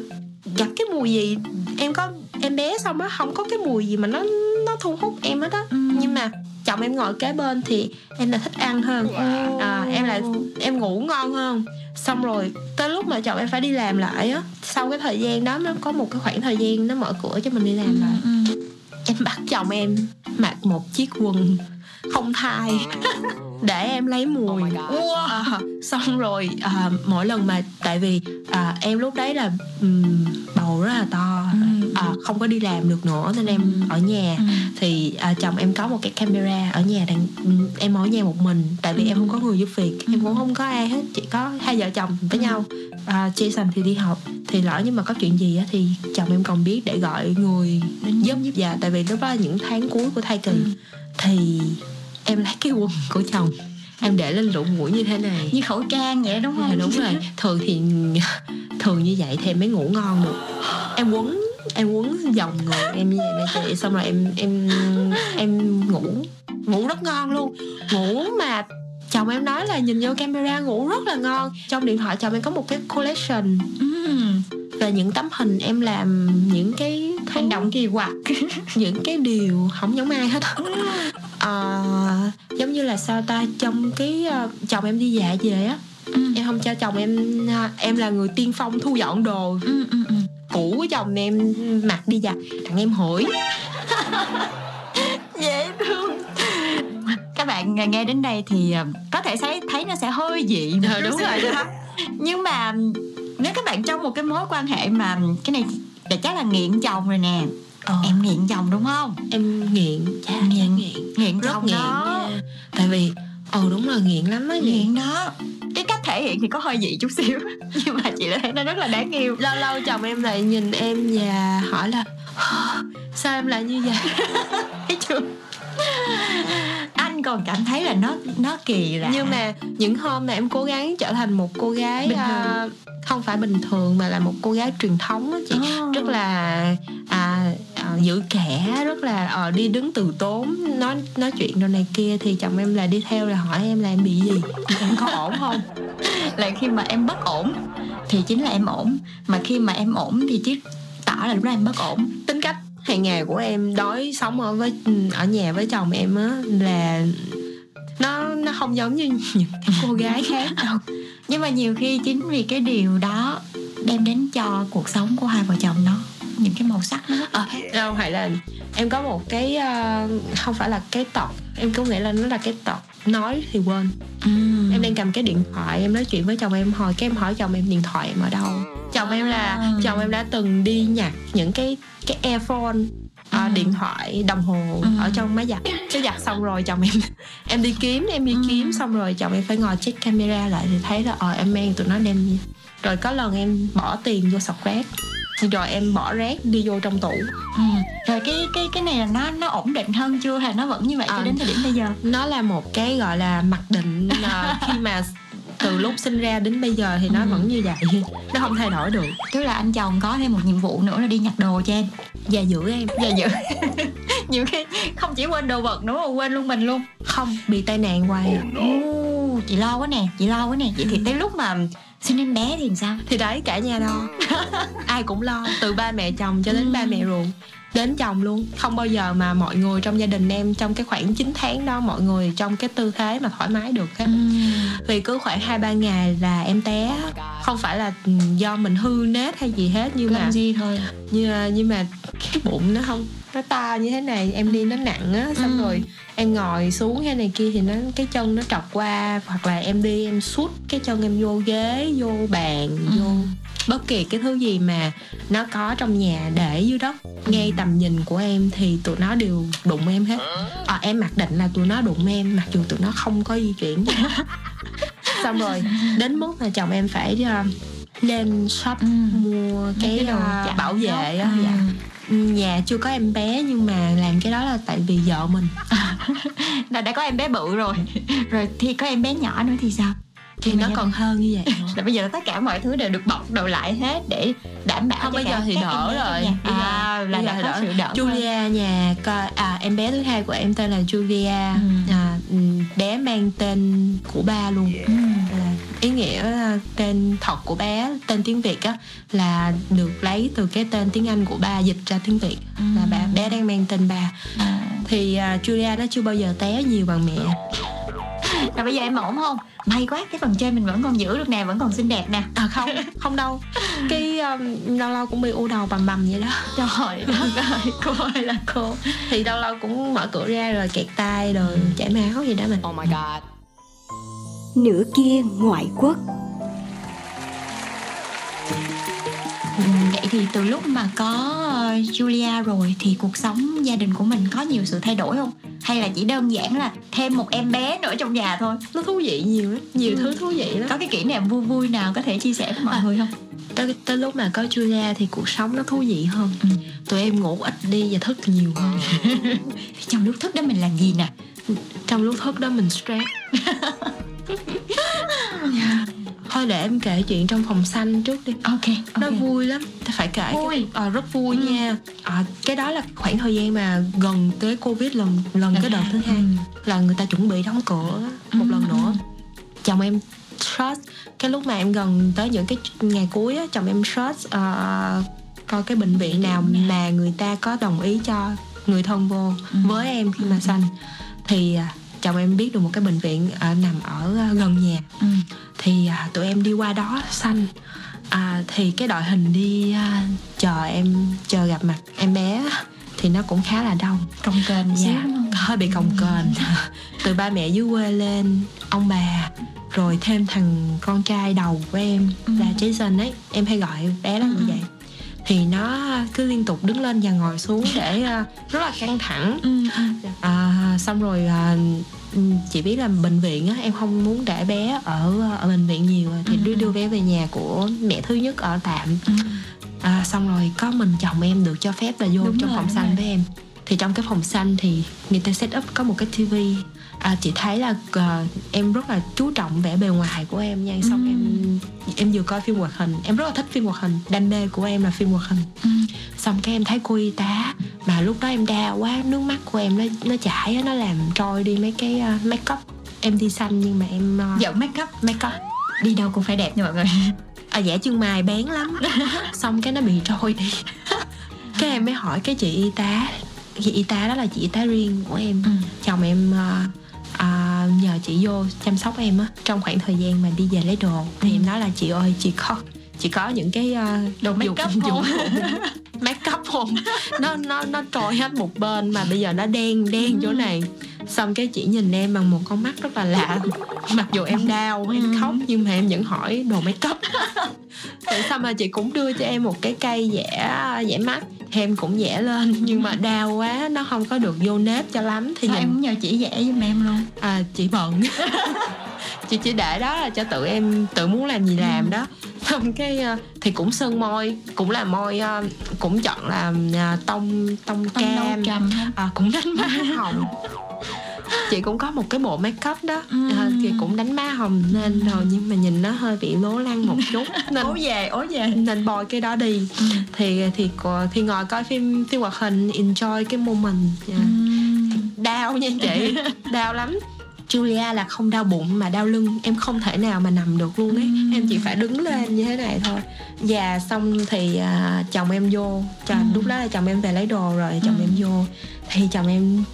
gặp cái mùi gì. Em có em bé xong á không có cái mùi gì mà nó nó thu hút em hết á. Ừ. nhưng mà chồng em ngồi kế bên thì em là thích ăn hơn. À, em là em ngủ ngon hơn. Xong rồi tới lúc mà chồng em phải đi làm lại á sau cái thời gian đó nó có một cái khoảng thời gian nó mở cửa cho mình đi làm lại. Ừ. em bắt chồng em mặc một chiếc quần không thai để em lấy mùi. À, xong rồi à, mỗi lần mà tại vì à, em lúc đấy là ừm, bầu rất là to. Ừ. à, không có đi làm được nữa nên em Ừ. ở nhà. Ừ. thì à, chồng em có một cái camera ở nhà đang em ở nhà một mình. Tại vì em không có người giúp việc. Em cũng không có ai hết chỉ có hai vợ chồng với nhau. À, Jason thì đi học. Thì lỡ nhưng mà có chuyện gì á thì chồng em còn biết để gọi người Đến giúp. dạ tại vì lúc đó là những tháng cuối của thai kỳ. Thì em lấy cái quần của chồng em để lên lỗ mũi như thế này. Như khẩu trang vậy đúng không? Dạ, đúng rồi. Thường thì thường như vậy thì em mới ngủ ngon được. Em quấn em quấn vòng người em như vậy nè chị xong rồi em em em ngủ ngủ rất ngon luôn. Ngủ mà chồng em nói là nhìn vô camera ngủ rất là ngon. Trong điện thoại chồng em có một cái collection. Về những tấm hình em làm những cái hành động kỳ quặc. Những cái điều không giống ai hết. Ờ, giống như là sao ta trong cái ờ, chồng em đi dạ về á ừ. em không cho chồng em ờ, em là người tiên phong thu dọn đồ. Ừ, ừ, ừ. cũ của chồng em mặc đi giặt thằng em hỏi. Dễ thương bạn nghe đến đây thì ờ, có thể thấy thấy nó sẽ hơi dị chút đúng rồi. đó. nhưng mà nếu các bạn trong một cái mối quan hệ mà cái này là chắc là nghiện chồng rồi nè. Ờ, em nghiện chồng đúng không? Em nghiện chà Nghiện. nghiện. nghiện chồng nghiện đó. nha. Tại vì ờ đúng là nghiện lắm á nghiện. Đó. Cái cách thể hiện thì có hơi dị chút xíu. Nhưng mà chị thấy nó rất là đáng yêu. Lâu lâu chồng em lại nhìn em và hỏi là sao em lại như vậy? Thấy chưa anh còn cảm thấy là nó nó kỳ lạ. Nhưng mà những hôm mà em cố gắng trở thành một cô gái Bình thường. à, không phải bình thường mà là một cô gái truyền thống á chị. Ồ. rất là à, à, giữ kẻ rất là ờ, đi đứng từ tốn nói nói chuyện đồ này kia thì chồng em là đi theo là hỏi em là em bị gì. Em có ổn không? Là khi mà em bất ổn thì chính là em ổn. Mà khi mà em ổn thì chứ tỏ là lúc đó em bất ổn. Tính cách hàng ngày của em đói sống ở với ừ, ở nhà với chồng em á, là nó nó không giống như những cô gái khác đâu. Nhưng mà nhiều khi chính vì cái điều đó đem đến cho cuộc sống của hai vợ chồng nó những cái màu sắc là à, đâu phải là em có một cái ờ, không phải là cái tật em có nghĩa là nó là cái tật nói thì quên Ừm. em đang cầm cái điện thoại em nói chuyện với chồng em hồi cái em hỏi chồng em điện thoại em ở đâu chồng em là À. chồng em đã từng đi nhặt những cái cái earphone à, Ừ. điện thoại đồng hồ Ừ. ở trong máy giặt cái giặt xong rồi chồng em em đi kiếm em đi Ừ. kiếm xong rồi chồng em phải ngồi check camera lại thì thấy là ờ em mang tụi nó đem rồi có lần em bỏ tiền vô sọt rác rồi em bỏ rác đi vô trong tủ. Ừ. rồi cái cái cái này là nó nó ổn định hơn chưa hay nó vẫn như vậy cho À. đến thời điểm bây giờ? nó là một cái gọi là mặc định à, khi mà từ lúc sinh ra đến bây giờ thì nó Ừ. vẫn như vậy. Nó không thay đổi được. Tức là anh chồng có thêm một nhiệm vụ nữa là đi nhặt đồ cho em. Và giữ em. Và dự nhiều khi không chỉ quên đồ vật nữa mà quên luôn mình luôn. Không bị tai nạn hoài Ồ, chị lo quá nè chị lo quá nè. Vậy thì tới lúc mà sinh em bé thì sao? Thì đấy cả nhà đo ai cũng lo từ ba mẹ chồng cho đến ba mẹ ruột đến chồng luôn. Không bao giờ mà mọi người trong gia đình em trong cái khoảng 9 tháng đó mọi người trong cái tư thế mà thoải mái được hết. Vì cứ khoảng hai ba ngày là em té không phải là do mình hư nết hay gì hết nhưng mà làm gì thôi. như nhưng mà cái bụng nó không nó to như thế này em đi nó nặng á xong Ừ. rồi em ngồi xuống hay này kia thì nó cái chân nó trọc qua hoặc là em đi em sút cái chân em vô ghế vô bàn Ừ. vô bất kỳ cái thứ gì mà nó có trong nhà để dưới đất ngay tầm nhìn của em thì tụi nó đều đụng em hết à, em mặc định là tụi nó đụng em mặc dù tụi nó không có di chuyển xong rồi đến mức mà chồng em phải uh, lên shop Ừ. mua cái, cái đồ uh, bảo vệ á sóc. dạ. Nhà chưa có em bé nhưng mà làm cái đó là tại vì vợ mình là đã có em bé bự rồi rồi thì có em bé nhỏ nữa thì sao thì nó còn hơn như vậy là bây giờ tất cả mọi thứ đều được bọc đầu lại hết để đảm bảo không bây giờ thì đỡ rồi. Bây giờ- à, là bây giờ đã có đỡ. sự đỡ. Julia nhà coi à em bé thứ hai của em tên là Julia Ừ. à, ừ, bé mang tên của ba luôn Ừ. là ý nghĩa là tên thật của bé tên tiếng Việt á là được lấy từ cái tên tiếng Anh của ba dịch ra tiếng Việt. Là bà bé đang mang tên ba. À, thì à, Julia nó chưa bao giờ té nhiều bằng mẹ. Rồi bây giờ em ổn không? May quá cái phần trên mình vẫn còn giữ được nè vẫn còn xinh đẹp nè. À không không đâu. Cái um, lâu lâu cũng bị u đầu bầm bầm vậy đó. Trời đất ơi cô ơi là cô. Thì lâu lâu cũng mở cửa ra rồi kẹt tay rồi chảy máu gì đó mình Oh my god. Nửa kia ngoại quốc. Ừ, vậy thì từ lúc mà có ờ, Julia rồi thì cuộc sống gia đình của mình có nhiều sự thay đổi không? Hay là chỉ đơn giản là thêm một em bé nữa trong nhà thôi? Nó thú vị nhiều lắm nhiều thứ thú vị lắm. Có cái kỷ niệm vui vui nào có thể chia sẻ với mọi người không? tới, tới lúc mà có Julia thì cuộc sống nó thú vị hơn. Ừ. tụi em ngủ ít đi và thức nhiều hơn. Trong lúc thức đó mình làm gì nè? Trong lúc thức đó mình stress thôi để em kể chuyện trong phòng xanh trước đi. Ok, nó ok. vui lắm. Ta phải kể Vui. cái, ờ, rất vui nha. Ờ, cái đó là khoảng thời gian mà gần tới covid lần lần cái đợt thứ hai. Ừ. là người ta chuẩn bị đóng cửa một lần nữa. Chồng em short cái lúc mà em gần tới những cái ngày cuối á chồng em short uh, coi cái bệnh viện nào mà người ta có đồng ý cho người thân vô với em khi mà sanh thì à, chồng em biết được một cái bệnh viện à, nằm ở à, gần nhà. Ừ. thì à, tụi em đi qua đó sanh à, thì cái đội hình đi à, chờ em chờ gặp mặt em bé thì nó cũng khá là đông Cồng kềnh dạ hơi bị cồng kềnh. Từ ba mẹ dưới quê lên ông bà rồi thêm thằng con trai đầu của em là Jason ấy. Em hay gọi bé là như vậy. Thì nó cứ liên tục đứng lên và ngồi xuống để à, rất là căng thẳng. Ừ, ừ. à, xong rồi à, ừ, chị biết là bệnh viện á em không muốn để bé ở ở bệnh viện nhiều thì đưa đưa bé về nhà của mẹ thứ nhất ở tạm. Ừ. à, xong rồi có mình chồng em được cho phép là vô Đúng trong rồi, phòng xanh với em. Thì trong cái phòng xanh thì người ta set up có một cái tivi à, chị thấy là ờ, em rất là chú trọng vẻ bề ngoài của em nha. Xong Ừ. em em vừa coi phim hoạt hình em rất là thích phim hoạt hình. Đam mê của em là phim hoạt hình. Ừ. xong cái em thấy cô y tá mà lúc đó em đau quá nước mắt của em nó nó chảy á, nó làm trôi đi mấy cái uh, make up em đi xanh nhưng mà em uh, Giận make up make up Đi đâu cũng phải đẹp nha mọi người. À giả chân mày bén lắm xong cái nó bị trôi đi. Cái em mới hỏi cái chị y tá. Chị y tá đó là chị y tá riêng của em. Ừ. chồng em à, à, nhờ chị vô chăm sóc em á trong khoảng thời gian mà đi về lấy đồ. Thì em nói là chị ơi chị có chị có những cái uh, Đồ make up không? make up không nó nó nó trôi hết một bên mà bây giờ nó đen đen chỗ này. Xong cái chị nhìn em bằng một con mắt rất là lạ. Mặc dù em đau em khóc nhưng mà em vẫn hỏi đồ make up. Rồi xong mà chị cũng đưa cho em một cái cây vẽ vẽ mắt. Thì em cũng vẽ lên nhưng mà đau quá nó không có được vô nếp cho lắm. Thì Sao nhìn em cũng nhờ chị vẽ giùm em luôn. À, chị bận. Chị chỉ để đó là cho tự em tự muốn làm gì làm đó. Xong cái ờ, thì cũng sơn môi cũng là môi ờ, cũng chọn là à, tông tông Tông cam ha. À, cũng đánh má hồng. Chị cũng có một cái bộ make up đó. Ừ. à, thì cũng đánh má hồng nên rồi nhưng mà nhìn nó hơi bị lố lăng một chút. Nên Ố về, ố về. nên bôi cái đó đi. Ừ. thì thì thì ngồi coi phim phim hoạt hình enjoy cái moment à, đau nha chị. Đau lắm Julia là không đau bụng mà đau lưng em không thể nào mà nằm được luôn ấy em chỉ phải đứng lên như thế này thôi và xong thì à, chồng em vô chồng Ừm. lúc đó là chồng em về lấy đồ rồi chồng Ừm. em vô thì chồng em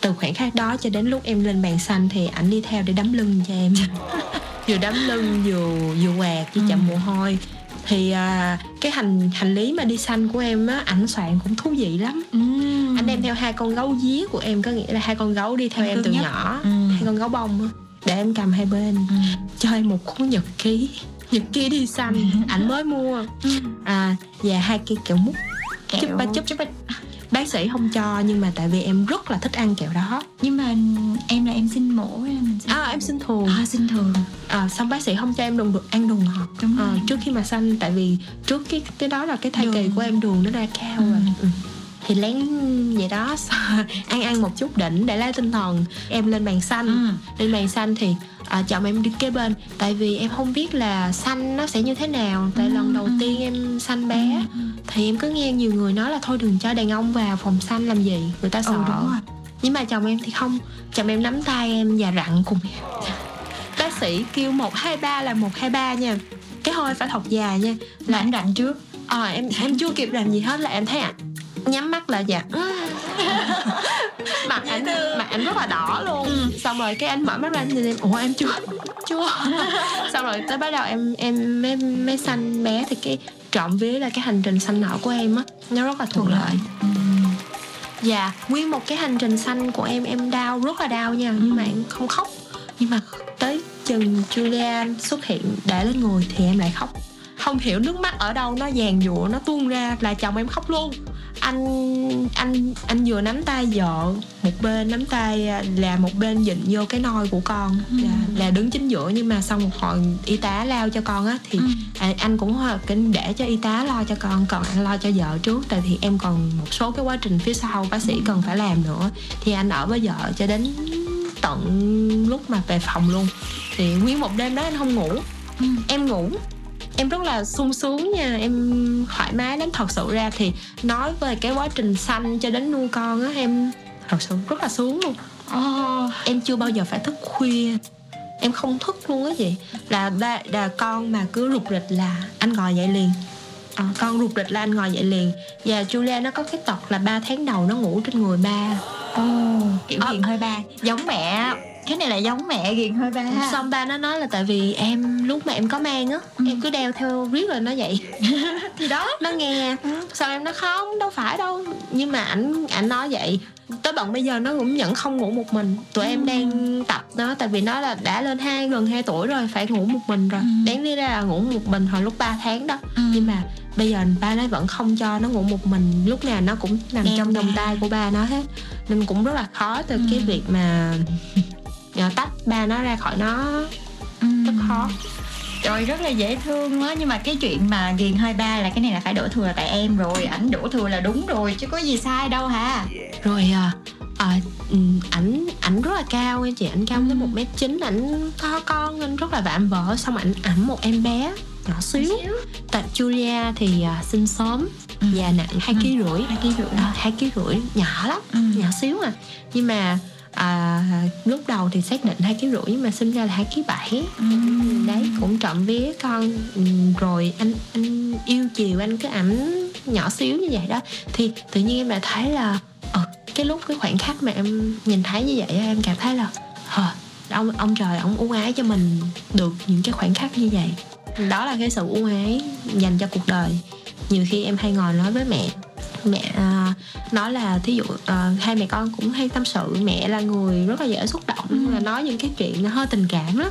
từ khoảnh khắc đó cho đến lúc em lên bàn xanh thì ảnh đi theo để đấm lưng cho em vừa đấm lưng vừa vừa quạt vừa chậm Ừm. mồ hôi thì à, cái hành hành lý mà đi xanh của em á ảnh soạn cũng thú vị lắm Ừm. anh đem theo hai con gấu día của em có nghĩa là hai con gấu đi theo Em em từ nhất. nhỏ Ừm. Hai con gấu bông để em cầm hai bên Ừm. cho em một cuốn nhật ký nhật ký đi xanh ảnh mới mua à và hai cây kẹo mút Kẹo Chúc ba chúc. chúc ba bác sĩ không cho nhưng mà tại vì em rất là thích ăn kẹo đó nhưng mà em là em xin mổ hay là mình xin à em xin thường à, xin thường à, xong bác sĩ không cho em đừng được ăn đường ngọt Đúng à, rồi. trước khi mà sanh tại vì trước cái cái đó là cái thai kỳ Đường. của em đường nó ra cao Ừ. rồi ừ. Thì lén vậy đó. Ăn ăn một chút đỉnh để lấy tinh thần. Em lên bàn xanh. Ừ. lên bàn xanh thì à, chồng em đi kế bên. Tại vì em không biết là xanh nó sẽ như thế nào. Tại Ừ, lần đầu ừ. tiên em xanh bé Ừ. thì em cứ nghe nhiều người nói là thôi đừng cho đàn ông vào phòng xanh làm gì. Người ta sợ. ừ đúng rồi. Nhưng mà chồng em thì không. Chồng em nắm tay em và rặn cùng em. Bác sĩ kêu 123 là 123 nha. Cái hơi phải thật dài nha. Là anh rặn trước. Ờ em em chưa kịp làm gì hết là em thấy ảnh nhắm mắt là dạ mặt ảnh mặt ảnh rất là đỏ luôn. Xong rồi cái anh mở mắt ra anh nhìn em ủa em chưa chưa? Xong rồi tới bắt đầu em em mới, mới sanh bé thì cái trộm vía là cái hành trình sanh nở của em á nó rất là thuận lợi. Dạ, nguyên một cái hành trình xanh của em em đau rất là đau nha nhưng mà em không khóc. Nhưng mà tới chừng Julia xuất hiện để lên người thì em lại khóc. Không hiểu nước mắt ở đâu nó dàn dụa nó tuôn ra là chồng em khóc luôn. Anh anh anh vừa nắm tay vợ một bên nắm tay à, là một bên dịnh vô cái nôi của con. Là, là đứng chính giữa nhưng mà xong một hồi y tá lao cho con á thì à, anh cũng kính để cho y tá lo cho con còn anh lo cho vợ trước tại vì em còn một số cái quá trình phía sau bác sĩ cần phải làm nữa. Thì anh ở với vợ cho đến tận lúc mà về phòng luôn. Thì nguyên một đêm đó anh không ngủ. Em ngủ em rất là sung sướng nha. Em thoải mái lắm. Thật sự ra thì nói về cái quá trình sanh cho đến nuôi con á em thật sự rất là sướng luôn. Ồ, em chưa bao giờ phải thức khuya. Em không thức luôn á chị. Là ba là con mà cứ rụt rịch là anh ngồi dậy liền. Ờ, con rụt rịch là anh ngồi dậy liền. Và Julia nó có cái tật là 3 tháng đầu nó ngủ trên người ba. Ồ, kiểu Ờ. ghiền hơi ba. Giống mẹ cái này là giống mẹ ghiền hơi ba. Xong ba nó nói là tại vì em lúc mà em có mang á em cứ đeo theo riết rồi nó vậy. Thì đó nó nghe. Sao em nó không đâu phải đâu. Nhưng mà ảnh ảnh nói vậy. Tới bận bây giờ nó cũng vẫn không ngủ một mình. Tụi em đang tập nó tại vì nó là đã lên hai gần 2 tuổi rồi phải ngủ một mình rồi. Ừ. đáng lý ra là ngủ một mình hồi lúc 3 tháng đó. Ừ. nhưng mà bây giờ ba nó vẫn không cho nó ngủ một mình. Lúc nào nó cũng nằm Đeo trong vòng tay. của ba nó hết. Nên cũng rất là khó từ cái Ừ. việc mà à, tách ba nó ra khỏi nó. Rất khó. Trời rất là dễ thương á Nhưng mà cái chuyện mà ghiền hơi ba là cái này là phải đổ thừa tại em rồi. Ảnh đổ thừa là đúng rồi chứ có gì sai đâu hả? Rồi à, à, ảnh ảnh rất là cao nha chị. Ảnh cao tới một mét chín. Ảnh có con anh rất là vạm vỡ. Xong ảnh ẵm một em bé nhỏ xíu. Tại Julia thì à, sinh sớm. Ừ. và nặng hai Ừ. ký rưỡi. Hai ký rưỡi. À, hai ký rưỡi. Nhỏ lắm. Ừ. nhỏ xíu à. Nhưng mà à, lúc đầu thì xác định hai ký rưỡi nhưng mà sinh ra là hai ký bảy. Đấy cũng trộm vía con rồi anh anh yêu chiều anh cứ ẩm nhỏ xíu như vậy đó. Thì tự nhiên em lại thấy là ờ, cái lúc cái khoảnh khắc mà em nhìn thấy như vậy em cảm thấy là ờ, ông ông trời ông ưu ái cho mình được những cái khoảnh khắc như vậy. Đó là cái sự ưu ái dành cho cuộc đời. Nhiều khi em hay ngồi nói với mẹ mẹ à, nói là thí dụ à, hai mẹ con cũng hay tâm sự mẹ là người rất là dễ xúc động Ừ. là nói những cái chuyện nó hơi tình cảm lắm.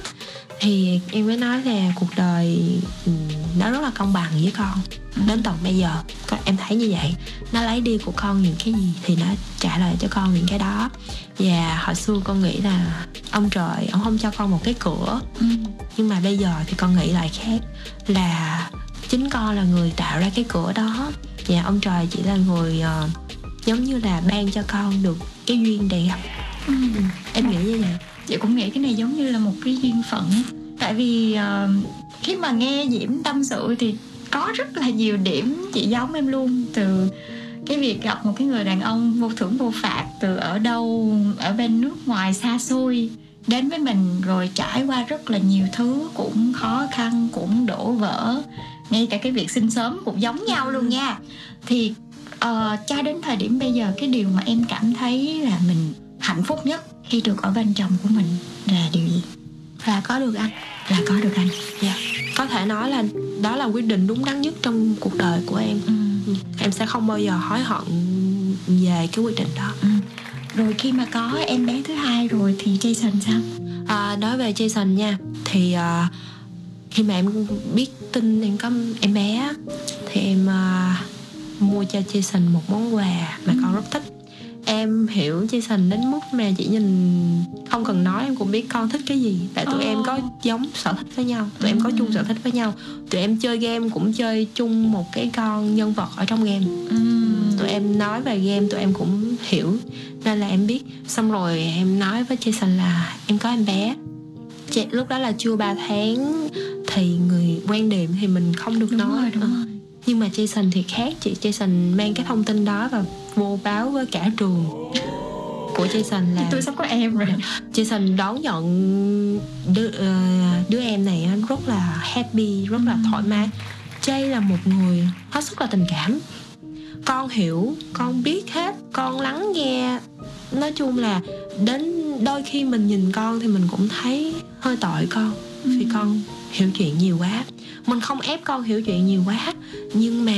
Thì em mới nói là cuộc đời ừ, nó rất là công bằng với con. Đến tận bây giờ con em thấy như vậy. Nó lấy đi của con những cái gì thì nó trả lại cho con những cái đó. Và hồi xưa con nghĩ là ông trời ông không cho con một cái cửa. Ừ. nhưng mà bây giờ thì con nghĩ lại khác là chính con là người tạo ra cái cửa đó. Và ông trời chỉ là người ờ, giống như là ban cho con được cái duyên để gặp Ừ. em nghĩ như vậy. Chị cũng nghĩ cái này giống như là một cái duyên phận. Tại vì ờ, khi mà nghe Diễm tâm sự thì có rất là nhiều điểm chị giống em luôn. Từ cái việc gặp một cái người đàn ông vô thưởng vô phạt từ ở đâu ở bên nước ngoài xa xôi đến với mình rồi trải qua rất là nhiều thứ cũng khó khăn cũng đổ vỡ ngay cả cái việc sinh sớm cũng giống nhau luôn nha. Thì uh, cho đến thời điểm bây giờ cái điều mà em cảm thấy là mình hạnh phúc nhất khi được ở bên chồng của mình là điều gì? Là có được anh? Là có được anh. Dạ. Có thể nói là đó là quyết định đúng đắn nhất trong cuộc đời của em. Ừ. em sẽ không bao giờ hối hận về cái quyết định đó. Ừ. rồi khi mà có em bé thứ hai rồi thì Jason sao? À, nói về Jason nha. Thì uh, khi mà em biết tin em có em bé thì em uh, mua cho Jason một món quà mà con rất thích. Em hiểu Jason đến mức mà chỉ nhìn không cần nói em cũng biết con thích cái gì. Tại tụi oh. em có giống sở thích với nhau tụi em có chung sở thích với nhau. Tụi em chơi game cũng chơi chung một cái con nhân vật ở trong game. Mm. tụi em nói về game tụi em cũng hiểu. Nên là em biết. Xong rồi em nói với Jason là em có em bé. Lúc đó là chưa 3 tháng thì người quan điểm thì mình không được đúng nói. rồi, đúng ừ. rồi. nhưng mà Jason thì khác. Chị Jason mang cái thông tin đó và vô báo với cả trường của Jason là tôi sắp có em rồi. Jason đón nhận đứa, uh, đứa em này rất là happy rất là thoải mái. Jay là một người hết sức là tình cảm. Con hiểu con biết hết con lắng nghe. Nói chung là đến đôi khi mình nhìn con thì mình cũng thấy hơi tội con vì con hiểu chuyện nhiều quá. Mình không ép con hiểu chuyện nhiều quá nhưng mà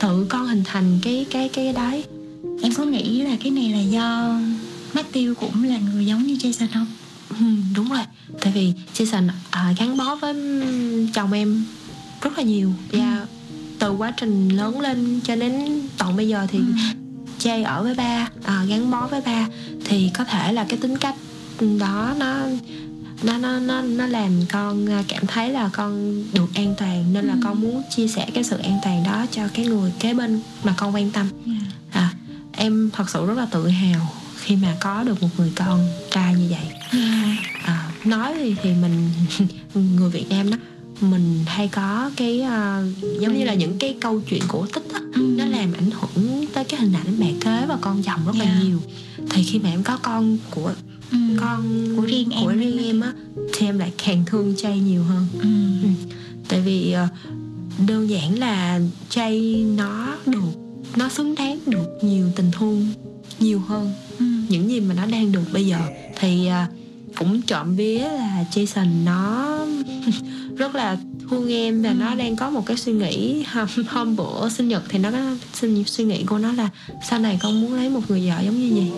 tự con hình thành cái cái cái đấy em có nghĩ là cái này là do Matthew cũng là người giống như Jason không? Ừ, đúng rồi. Tại vì Jason à, gắn bó với chồng em rất là nhiều. Và ừ. từ quá trình lớn lên cho đến tận bây giờ thì ừ. Jay ở với ba à, gắn bó với ba thì có thể là cái tính cách đó nó nó nó nó nó làm con à, cảm thấy là con được an toàn nên là ừ. con muốn chia sẻ cái sự an toàn đó cho cái người kế bên mà con quan tâm yeah. à, em thật sự rất là tự hào khi mà có được một người con trai như vậy yeah. à, nói thì thì mình người Việt Nam đó mình hay có cái uh, giống như là những cái câu chuyện cổ tích đó, ừ. nó làm ảnh hưởng tới cái hình ảnh mẹ kế và con chồng rất yeah. là nhiều thì khi mà em có con của ừ. con của riêng em của riêng em á thì em lại càng thương chay nhiều hơn ừ. Ừ. tại vì uh, đơn giản là chay nó được nó xứng đáng được nhiều tình thương nhiều hơn ừ. những gì mà nó đang được bây giờ thì uh, cũng trộm vía là Jason nó rất là thương em và ừ. nó đang có một cái suy nghĩ hôm, hôm bữa sinh nhật thì nó có suy, suy nghĩ của nó là sau này con muốn lấy một người vợ giống như gì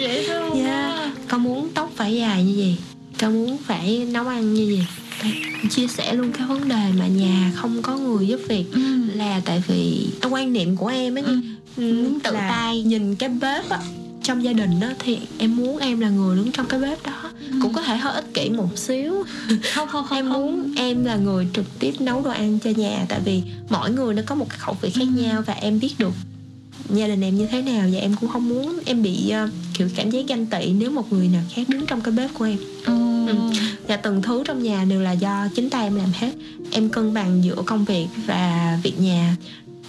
dễ thương yeah. con muốn tóc phải dài như gì con muốn phải nấu ăn như gì chia sẻ luôn cái vấn đề mà nhà không có người giúp việc ừ. là tại vì cái quan niệm của em ấy ừ. ừ tự tay nhìn cái bếp á trong gia đình đó thì em muốn em là người đứng trong cái bếp đó ừ. cũng có thể hơi ích kỷ một xíu không không không em không. muốn em là người trực tiếp nấu đồ ăn cho nhà tại vì mỗi người nó có một cái khẩu vị khác ừ. nhau và em biết được gia đình em như thế nào và em cũng không muốn em bị uh, kiểu cảm giác ganh tị nếu một người nào khác đứng trong cái bếp của em ừ. Ừ. và từng thứ trong nhà đều là do chính tay em làm hết em cân bằng giữa công việc và việc nhà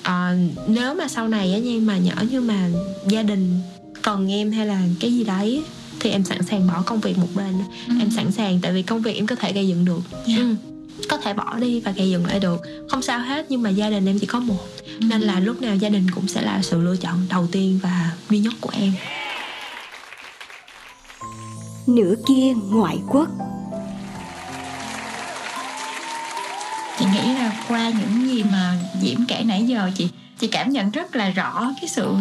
à, nếu mà sau này á nhưng mà nhỏ như mà gia đình cần em hay là cái gì đấy thì em sẵn sàng bỏ công việc một bên ừ. em sẵn sàng tại vì công việc em có thể gây dựng được yeah. ừ. Có thể bỏ đi và gây dựng lại được. Không sao hết nhưng mà gia đình em chỉ có một. Nên là lúc nào gia đình cũng sẽ là sự lựa chọn đầu tiên và duy nhất của em. Nửa kia ngoại quốc. Chị nghĩ là qua những gì mà diễm kể nãy giờ chị chị cảm nhận rất là rõ cái sự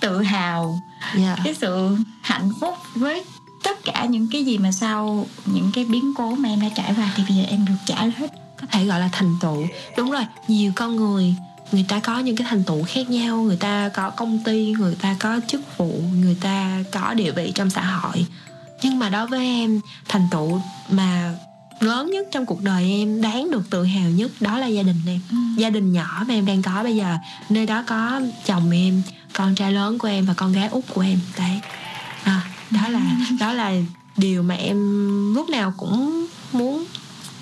tự hào yeah. cái sự hạnh phúc với tất cả những cái gì mà sau những cái biến cố mà em đã trải qua thì bây giờ em được trả hết. Có thể gọi là thành tựu. Đúng rồi nhiều con người người ta có những cái thành tựu khác nhau. Người ta có công ty người ta có chức vụ người ta có địa vị trong xã hội. Nhưng mà đối với em thành tựu mà lớn nhất trong cuộc đời em đáng được tự hào nhất đó là gia đình em. Ừ. gia đình nhỏ mà em đang có bây giờ nơi đó có chồng em con trai lớn của em và con gái út của em. Đấy. À, đó là đó là điều mà em lúc nào cũng muốn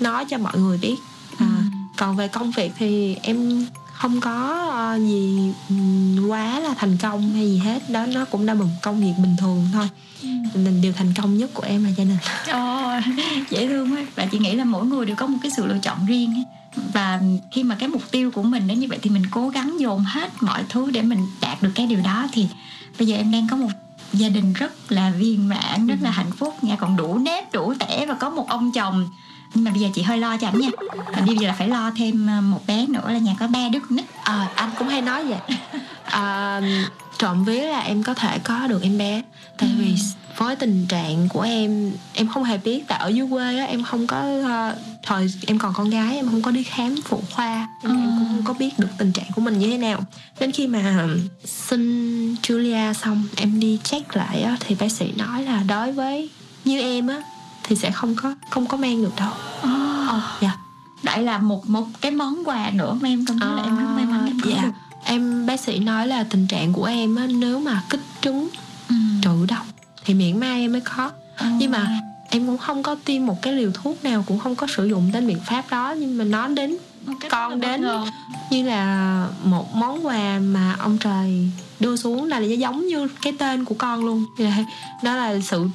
nói cho mọi người biết. À, còn về công việc thì em không có ờ, gì quá là thành công hay gì hết. Đó nó cũng đã một công việc bình thường thôi. Mình điều thành công nhất của em là gia đình Ồ, dễ thương quá. Và chị nghĩ là mỗi người đều có một cái sự lựa chọn riêng ấy. và khi mà cái mục tiêu của mình đến như vậy thì mình cố gắng dồn hết mọi thứ để mình đạt được cái điều đó thì bây giờ em đang có một gia đình rất là viên mãn rất là hạnh phúc nha. Còn đủ nếp đủ tẻ và có một ông chồng. Nhưng mà bây giờ chị hơi lo cho ảnh nha. Và bây giờ là phải lo thêm ờ, một bé nữa là nhà có ba đứa con nít. Ờ, anh cũng hay nói vậy. À, trộm vía là em có thể có được em bé. Tại vì với tình trạng của em em không hề biết tại ở dưới quê á em không có ờ, thời em còn con gái em không có đi khám phụ khoa nên em cũng không có biết được tình trạng của mình như thế nào. Đến khi mà sinh Julia xong em đi check lại á thì bác sĩ nói là đối với như em á thì sẽ không có không có mang được đâu. Ờ, dạ. Lại là một một cái món quà nữa mà em cảm thấy là em rất may mắn em có dạ. được bác sĩ nói là tình trạng của em á nếu mà kích trứng Ừ. trữ độc thì miễn mai em mới có. Nhưng mà em cũng không có tiêm một cái liều thuốc nào cũng không có sử dụng tên biện pháp đó nhưng mà nó đến cái con đến như là một món quà mà ông trời đưa xuống là giống như cái tên của con luôn. Là- đó là sự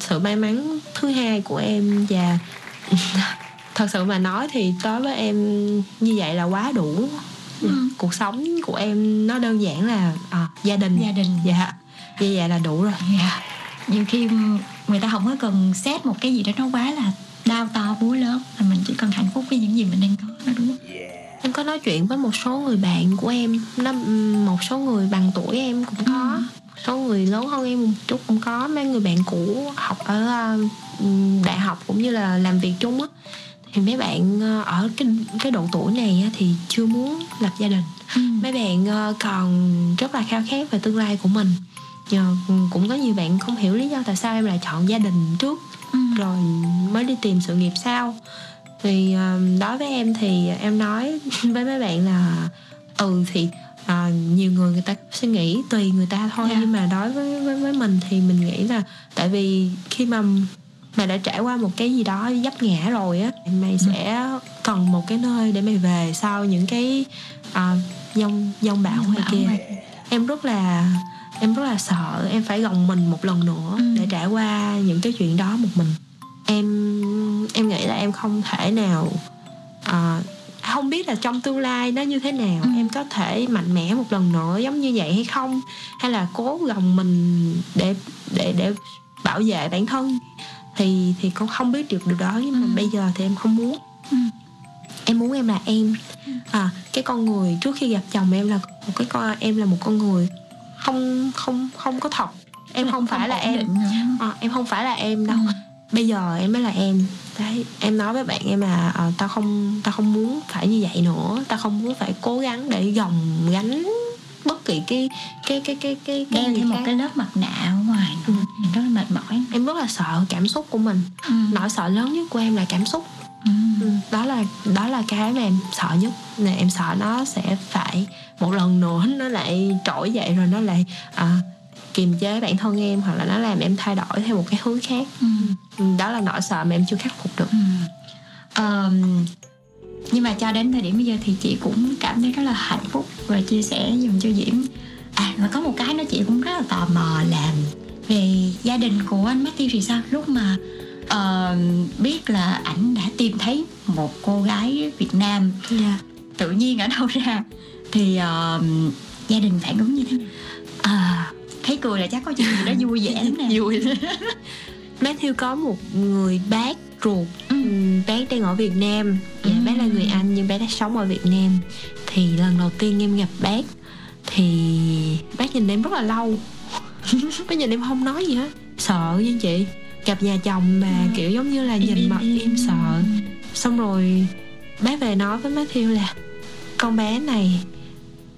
sự may mắn thứ hai của em và thật sự mà nói thì đối với em như vậy là quá đủ Ừ. cuộc sống của em nó đơn giản là à, gia đình. Gia đình. Dạ. Như vậy là đủ rồi. Dạ. nhiều khi người ta không có cần xét một cái gì đó nó quá là đau to búa lớn mà mình chỉ cần hạnh phúc với những gì mình đang có đó đúng không? Em có nói chuyện với một số người bạn của em nó một số người bằng tuổi em cũng có Ừ. một số người lớn hơn em một chút cũng có mấy người bạn cũ học ở uh, đại học cũng như là làm việc chung á thì mấy bạn uh, ở cái cái độ tuổi này thì chưa muốn lập gia đình. Mấy bạn uh, còn rất là khao khát về tương lai của mình. Nhờ, cũng có nhiều bạn không hiểu lý do tại sao em lại chọn gia đình trước Ừ. rồi mới đi tìm sự nghiệp sau. Thì um, đối với em thì em nói với mấy bạn là ừ thì à, nhiều người người ta suy nghĩ tùy người ta thôi. Dạ. nhưng mà đối với, với với mình thì mình nghĩ là tại vì khi mà mày đã trải qua một cái gì đó dấp ngã rồi á mày sẽ cần một cái nơi để mày về sau những cái à, dông dông bão ngoài kia này. em rất là em rất là sợ em phải gồng mình một lần nữa Ừ. để trải qua những cái chuyện đó một mình em em nghĩ là em không thể nào à, không biết là trong tương lai nó như thế nào Ừ. em có thể mạnh mẽ một lần nữa giống như vậy hay không hay là cố gồng mình để để để bảo vệ bản thân thì thì con không biết được điều đó nhưng mà Ừ. bây giờ thì em không muốn. Ừ. em muốn em là em. À cái con người trước khi gặp chồng em là một cái con em là một con người không không không có thật. Em không phải là em. à, em không phải là em đâu. Ừ. bây giờ em mới là em. Đấy em nói với bạn em là à, tao không tao không muốn phải như vậy nữa. Tao không muốn phải cố gắng để gồng gánh kỳ cái cái cái cái cái cái đeo thêm một cái lớp mặt nạ ở ngoài Ừ. rất là mệt mỏi em rất là sợ cảm xúc của mình ừ. nỗi sợ lớn nhất của em là cảm xúc Ừ. Ừ, đó là đó là cái mà em sợ nhất là em sợ nó sẽ phải một lần nữa nó lại trỗi dậy rồi nó lại à, kiềm chế bản thân em hoặc là nó làm em thay đổi theo một cái hướng khác Ừ. Ừ, đó là nỗi sợ mà em chưa khắc phục được Ừ. Ờm, nhưng mà cho đến thời điểm bây giờ thì chị cũng cảm thấy rất là hạnh phúc và chia sẻ dùm cho Diễm. À mà có một cái nữa chị cũng rất là tò mò là về gia đình của anh Matthew thì sao? Lúc mà ờ, biết là ảnh đã tìm thấy một cô gái Việt Nam dạ. tự nhiên ở đâu ra thì ờ, gia đình phản ứng như thế nào? À, thấy cười là chắc có chuyện gì đó vui vẻ lắm nè. Vui Matthew có một người bác ruột Ừ. Ừm, bác đang ở Việt Nam. Dạ, Ừ. bác là người Anh nhưng bác đang sống ở Việt Nam. Thì lần đầu tiên em gặp bác thì bác nhìn em rất là lâu. Bác nhìn em không nói gì hết. Sợ với chị gặp nhà chồng mà Ừ. kiểu giống như là nhìn mặt em sợ. Xong rồi bác về nói với Matthew là con bé này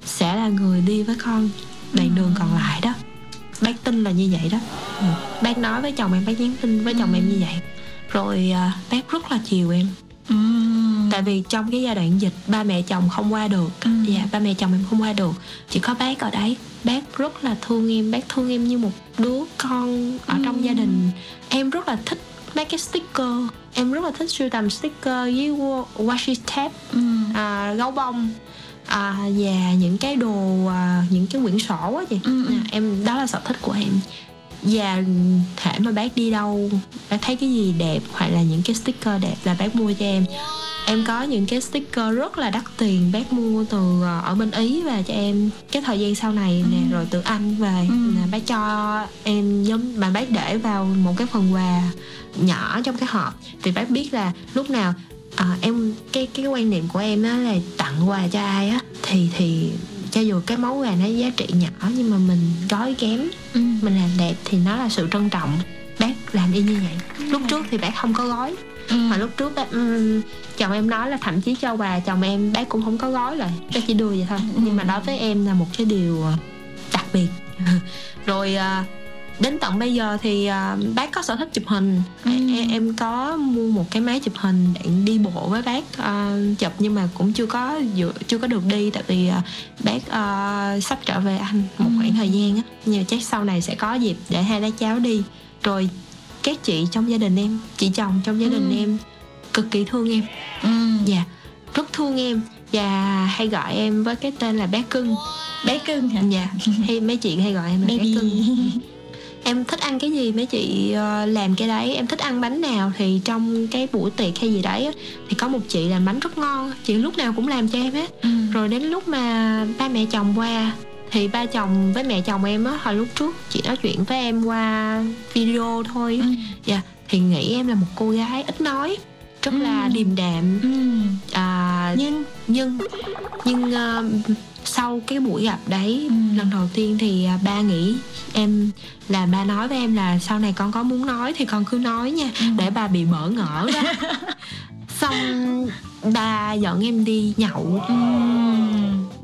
sẽ là người đi với con đoạn đường còn lại đó bác tin là như vậy đó. Ừ. bác nói với chồng em bác nhắn tin với chồng em như vậy. Rồi à, bác rất là chiều em. Ừm. tại vì trong cái giai đoạn dịch ba mẹ chồng không qua được. Ừ. dạ ba mẹ chồng em không qua được. Chỉ có bác ở đấy. Bác rất là thương em. Bác thương em như một đứa con ở trong Ừ. gia đình. Em rất là thích mấy cái sticker. Em rất là thích sưu tầm sticker với wa- washi tape Ừm. à, gấu bông à, và những cái đồ à, những cái quyển sổ á chị. Ừ, ừ. Em đó là sở thích của em. Và thể mà bác đi đâu bác thấy cái gì đẹp hoặc là những cái sticker đẹp là bác mua cho em. Em có những cái sticker rất là đắt tiền bác mua từ ờ, ở bên ý về cho em. Cái thời gian sau này nè rồi từ anh về Ừ. nè, bác cho em giống mà bác để vào một cái phần quà nhỏ trong cái hộp. Vì bác biết là lúc nào à, em cái cái quan niệm của em á là tặng quà cho ai á thì thì cho dù cái món quà nó giá trị nhỏ nhưng mà mình gói kém Ừ. mình làm đẹp thì nó là sự trân trọng. Bác làm y như vậy. Lúc trước thì bác không có gói Ừ. mà lúc trước bác, ừm, chồng em nói là thậm chí cho quà chồng em bác cũng không có gói lại bác chỉ đưa vậy thôi. Nhưng mà đối với em là một cái điều ờ, đặc biệt. Rồi ờ, đến tận bây giờ thì ờ, bác có sở thích chụp hình. Em, em có mua một cái máy chụp hình để đi bộ với bác ờ, chụp nhưng mà cũng chưa có chưa có được đi tại vì ờ, bác ờ, sắp trở về anh một khoảng thời gian á. Nhưng mà chắc sau này sẽ có dịp để hai đứa cháu đi. Rồi các chị trong gia đình em chị chồng trong gia đình em cực kỳ thương em. Ừ. dạ rất thương em và hay gọi em với cái tên là bé cưng. Bé cưng hả? Dạ hay mấy chị hay gọi em là bé cưng em thích ăn cái gì mấy chị ờ, làm cái đấy em thích ăn bánh nào thì trong cái buổi tiệc hay gì đấy thì có một chị làm bánh rất ngon chị lúc nào cũng làm cho em hết Ừ. rồi đến lúc mà ba mẹ chồng qua thì ba chồng với mẹ chồng em á hồi lúc trước chị nói chuyện với em qua video thôi. Ừ. dạ thì nghĩ em là một cô gái ít nói rất là Ừ. điềm đạm Ừ. à, nhưng nhưng nhưng ờ, sau cái buổi gặp đấy Ừ. lần đầu tiên thì à, ba nghĩ em là ba nói với em là sau này con có muốn nói thì con cứ nói nha Ừ. để bà bị bỡ ngỡ đó xong ba dẫn em đi nhậu Ừ.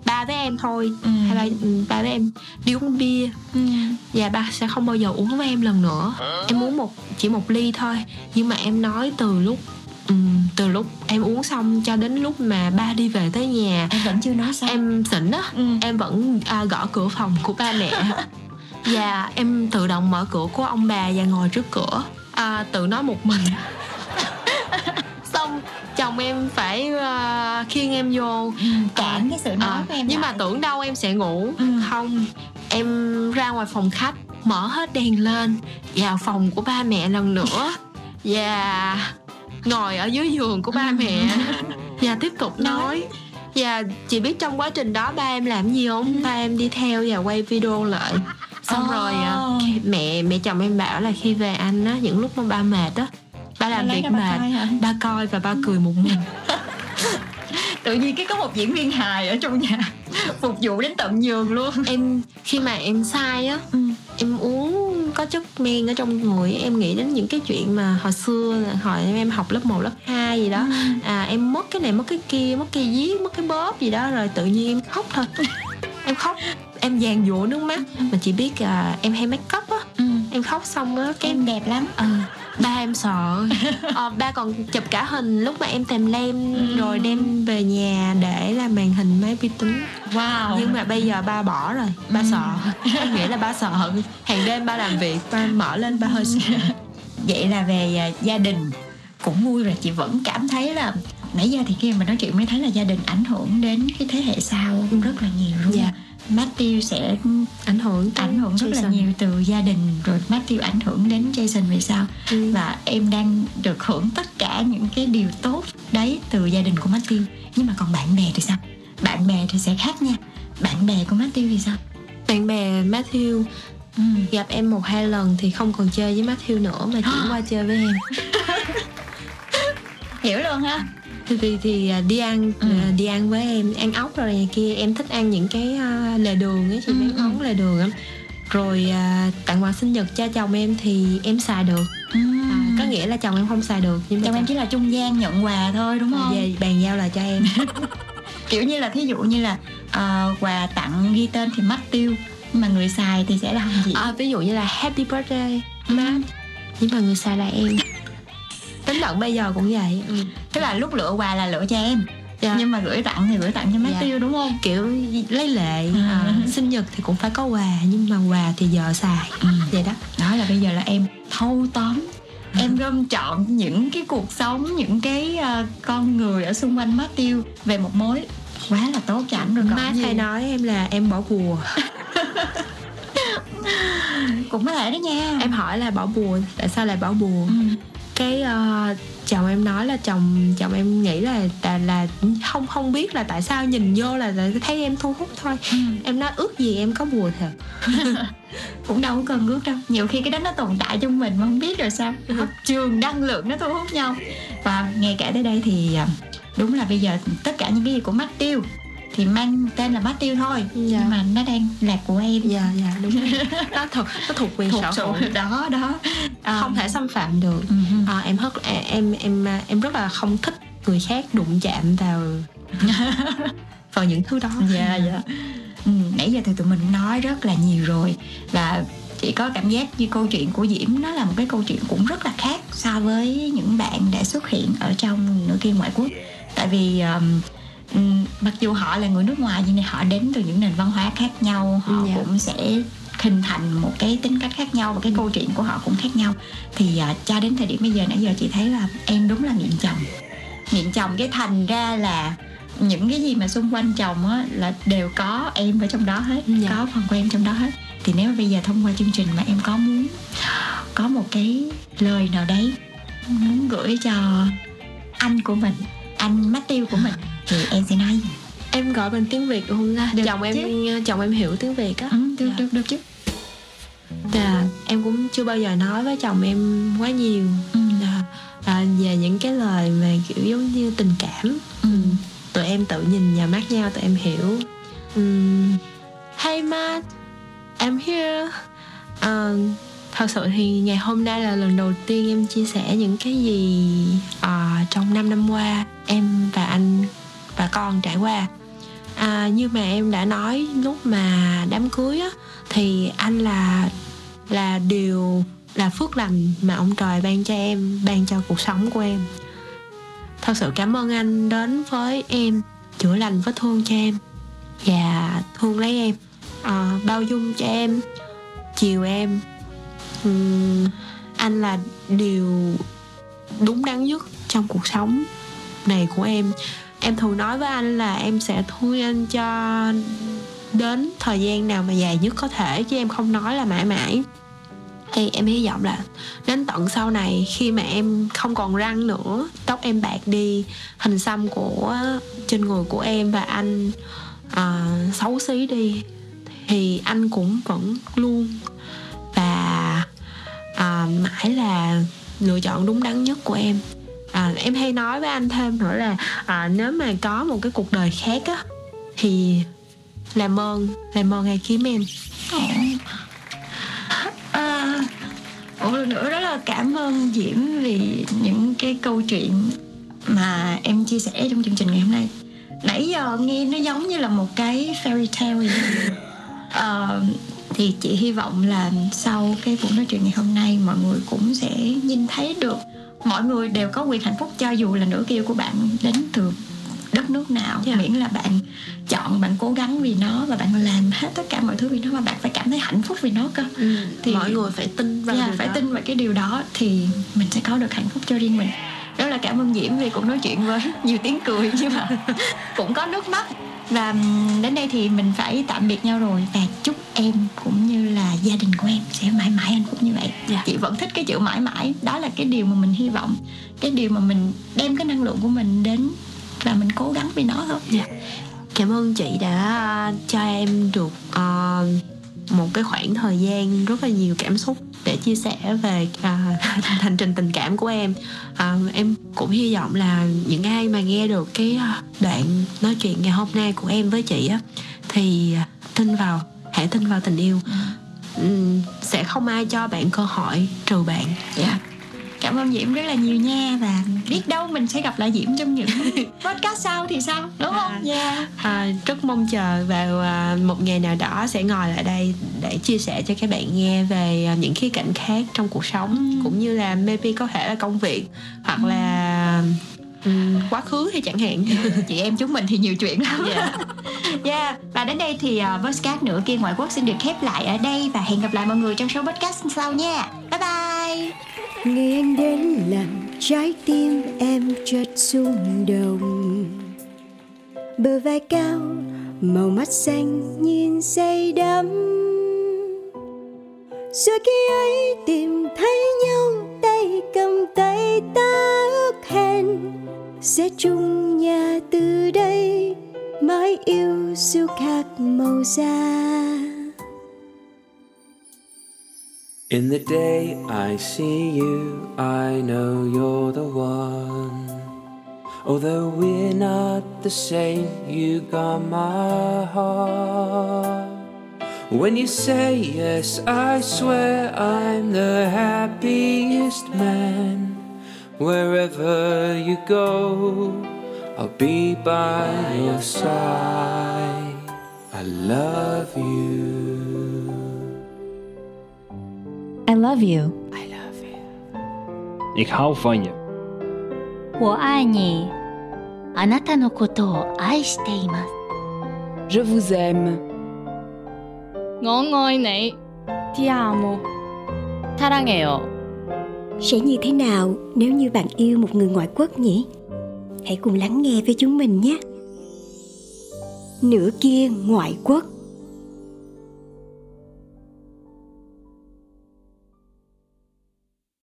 ba với em thôi Ừ. hay ba ừ, ba với em đi uống bia Ừ. và ba sẽ không bao giờ uống với em lần nữa em uống một chỉ một ly thôi nhưng mà em nói từ lúc ừm, từ lúc em uống xong cho đến lúc mà ba đi về tới nhà em vẫn chưa nói xong em xỉn á Ừ. em vẫn à, gõ cửa phòng của ba mẹ và em tự động mở cửa của ông bà và ngồi trước cửa à, tự nói một mình xong chồng em phải uh, khiêng em vô Ừ. cản cái sự nói À, của em nhưng lại. mà tưởng đâu em sẽ ngủ Ừ. không em ra ngoài phòng khách mở hết đèn lên vào phòng của ba mẹ lần nữa và ngồi ở dưới giường của ba mẹ. Và tiếp tục nói và chị biết trong quá trình đó ba em làm gì không? Ba em đi theo và quay video lại. Xong Ồ. rồi à, mẹ mẹ chồng em bảo là khi về anh á những lúc mà ba mệt á ba làm việc mệt ba coi và ba cười một mình. Tự nhiên cái có một diễn viên hài ở trong nhà phục vụ đến tận giường luôn. Em khi mà em sai á Ừ. em uống có chất men ở trong người. Em nghĩ đến những cái chuyện mà hồi xưa là hồi em học lớp 1, lớp 2 gì đó. À em mất cái này mất cái kia mất cái viết mất cái bóp gì đó rồi tự nhiên em khóc thôi. Em khóc em dàn dụa nước mắt. Mà chị biết à, em hay make up á. Ừ. em khóc xong á cái em đẹp lắm. Ờ, ba em sợ. Ờ, ba còn chụp cả hình lúc mà em tèm lem rồi đem về nhà để làm màn hình máy vi tính. Wow. Nhưng mà bây giờ ba bỏ rồi ba Ừ. sợ. Em nghĩ là ba sợ. Hàng đêm ba làm việc ba mở lên ba hơi sợ. Vậy là về à, gia đình cũng vui rồi. Chị vẫn cảm thấy là nãy giờ thì khi mà nói chuyện mới thấy là gia đình ảnh hưởng đến cái thế hệ sau rất là nhiều luôn Dạ. Matthew sẽ ảnh hưởng ảnh hưởng rất là Jason. nhiều từ gia đình rồi Matthew ảnh hưởng đến Jason về sau. Ừ. và em đang được hưởng tất cả những cái điều tốt đấy từ gia đình của Matthew. Nhưng mà còn bạn bè thì sao? Bạn bè thì sẽ khác nha. Bạn bè của Matthew thì sao? Bạn bè Matthew. Ừ. gặp em một hai lần thì không còn chơi với Matthew nữa mà chuyển qua chơi với em. Hiểu luôn ha thì thì, à, đi ăn Ừ. à, đi ăn với em ăn ốc rồi này kia em thích ăn những cái à, lề đường ấy chị Ừ, biết ừ. món lề đường lắm. Rồi tặng quà sinh nhật cho chồng em thì em xài được. À, có nghĩa là chồng em không xài được nhưng mà chồng em chỉ là trung gian nhận quà thôi đúng không? về bàn giao lại cho em. Kiểu như là thí dụ như là ờ, quà tặng ghi tên thì Matthew nhưng mà người xài thì sẽ là Diệu à, ví dụ như là happy birthday Matt. Nhưng mà người xài là em tính tận bây giờ cũng vậy. Ừ. tức là lúc lựa quà là lựa cho em. Dạ. nhưng mà gửi tặng thì gửi tặng cho Matthew đúng không? Kiểu lấy lệ Ừ. à, sinh nhật thì cũng phải có quà nhưng mà quà thì giờ xài. Ừ. vậy đó. Đó là bây giờ là em thâu tóm. Em gom trọn những cái cuộc sống những cái ờ, con người ở xung quanh Matthew về một mối. Quá là tốt cho ảnh rồi má hay nói em là em bỏ bùa. Cũng có thể đó nha. Em hỏi là bỏ bùa tại sao lại bỏ bùa? Ừ. cái ờ, chồng em nói là chồng chồng em nghĩ là là, là không không biết là tại sao nhìn vô là, là thấy em thu hút thôi. Ừ. em nói ước gì em có bùa thật. Cũng đâu có cần ước đâu. Nhiều khi cái đó nó tồn tại trong mình mà không biết rồi sao. Hấp trường năng lượng nó thu hút nhau. Và nghe kể tới đây thì à, đúng là bây giờ tất cả những cái gì của mắt tiêu thì mang tên là mắt tiêu thôi. Dạ. nhưng mà nó đang là của em. Dạ dạ đúng rồi. Nó thuộc nó thuộc quyền thuộc sở hữu. đó đó. À, không thể xâm phạm được. Ừ, ừ. à, em rất em em em rất là không thích người khác đụng chạm vào vào những thứ đó. Dạ dạ. Ừ, nãy giờ thì tụi mình nói rất là nhiều rồi. Và chỉ có cảm giác như câu chuyện của diễm nó là một cái câu chuyện cũng rất là khác so với những bạn đã xuất hiện ở trong nửa kia ngoại quốc. Tại vì um, ừm, mặc dù họ là người nước ngoài nhưng họ đến từ những nền văn hóa khác nhau họ Dạ. cũng sẽ hình thành một cái tính cách khác nhau và cái câu chuyện của họ cũng khác nhau thì à, cho đến thời điểm bây giờ nãy giờ chị thấy là em đúng là nghiện chồng nghiện chồng cái thành ra là những cái gì mà xung quanh chồng á là đều có em ở trong đó hết Dạ. có phần của em trong đó hết thì nếu mà bây giờ thông qua chương trình mà em có muốn có một cái lời nào đấy muốn gửi cho anh của mình anh Matthew của mình. Thì em sẽ nói gì? Em gọi bằng tiếng việt được không ta Được chồng em chứ. chồng em hiểu tiếng việt á. Ừ, được Dạ. được được chứ. Dạ, em cũng chưa bao giờ nói với chồng em quá nhiều. Ừ. à, à, về những cái lời mà kiểu giống như tình cảm. Ừ. tụi em tự nhìn vào mắt nhau tụi em hiểu. Um, Hey Matt I'm here. À, thật sự thì ngày hôm nay là lần đầu tiên em chia sẻ những cái gì à, trong 5 năm qua em và anh và con trải qua. À, như mà em đã nói lúc mà đám cưới á thì anh là là điều là phước lành mà ông trời ban cho em ban cho cuộc sống của em. Thật sự cảm ơn anh đến với em chữa lành vết thương cho em và thương lấy em. À, bao dung cho em chiều em. Anh là điều đúng đắn nhất trong cuộc sống này của em. Em thường nói với anh là em sẽ thương anh cho đến thời gian nào mà dài nhất có thể chứ em không nói là mãi mãi. Thì em hy vọng là đến tận sau này khi mà em không còn răng nữa tóc em bạc đi hình xăm của trên người của em và anh à, xấu xí đi thì anh cũng vẫn luôn à, mãi là lựa chọn đúng đắn nhất của em. À, em hay nói với anh thêm nữa là à, nếu mà có một cái cuộc đời khác á thì làm ơn làm ơn hãy kiếm em. Ờ, ờ, à, một lần nữa rất là cảm ơn Diễm vì những cái câu chuyện mà em chia sẻ trong chương trình ngày hôm nay. Nãy giờ nghe nó giống như là một cái fairy tale vậy. Ờ, thì chị hy vọng là sau cái buổi nói chuyện ngày hôm nay mọi người cũng sẽ nhìn thấy được mọi người đều có quyền hạnh phúc cho dù là nửa kia của bạn đến từ đất nước nào Dạ. miễn là bạn chọn bạn cố gắng vì nó và bạn làm hết tất cả mọi thứ vì nó mà bạn phải cảm thấy hạnh phúc vì nó cơ thì Thì- mọi người phải tin vào Dạ, điều phải đó. tin vào cái điều đó thì mình sẽ có được hạnh phúc cho riêng mình rất là cảm ơn Diễm vì cuộc nói chuyện với nhiều tiếng cười nhưng mà cũng có nước mắt và đến đây thì mình phải tạm biệt nhau rồi và chúc em cũng như là gia đình của em sẽ mãi mãi hạnh phúc như vậy. Dạ. chị vẫn thích cái chữ mãi mãi. Đó là cái điều mà mình hy vọng cái điều mà mình đem cái năng lượng của mình đến và mình cố gắng vì nó thôi. Cảm ơn chị đã cho em được ờ, một cái khoảng thời gian rất là nhiều cảm xúc để chia sẻ về à, hành trình tình cảm của em. À, em cũng hy vọng là những ai mà nghe được cái à, đoạn nói chuyện ngày hôm nay của em với chị á thì tin vào hãy tin vào tình yêu. Ừm, sẽ không ai cho bạn cơ hội trừ bạn. Dạ cảm ơn diễm rất là nhiều nha và biết đâu mình sẽ gặp lại diễm trong những podcast sau thì sao đúng không À. dạ À, rất mong chờ vào à, một ngày nào đó sẽ ngồi lại đây để chia sẻ cho các bạn nghe về à, những khía cạnh khác trong cuộc sống Ừ. cũng như là maybe có thể là công việc hoặc là ừm, quá khứ hay chẳng hạn. Chị em chúng mình thì nhiều chuyện lắm. Dạ. yeah. và đến đây thì uh, podcast nửa kia ngoại quốc xin được khép lại ở đây và hẹn gặp lại mọi người trong số podcast sau nha. Bye bye. Ngày anh đến làm trái tim em chợt rung động. Bờ vai cao màu mắt xanh nhìn say đắm rồi khi ấy tìm thấy nhau tay cầm tay ta ước hẹn sẽ chung nhà từ đây mãi yêu siêu khác màu da In the day I see you, I know you're the one. Although we're not the same, you got my heart. When you say yes, I swear I'm the happiest man. Wherever you go, I'll be by your side. I love you. I love you. Ik hou van je. 我爱你。あなたのことを愛しています。 Je vous aime. 我爱你。Ti amo. 사랑해요. sẽ như thế nào nếu như bạn yêu một người ngoại quốc nhỉ hãy cùng lắng nghe với chúng mình nhé nửa kia ngoại quốc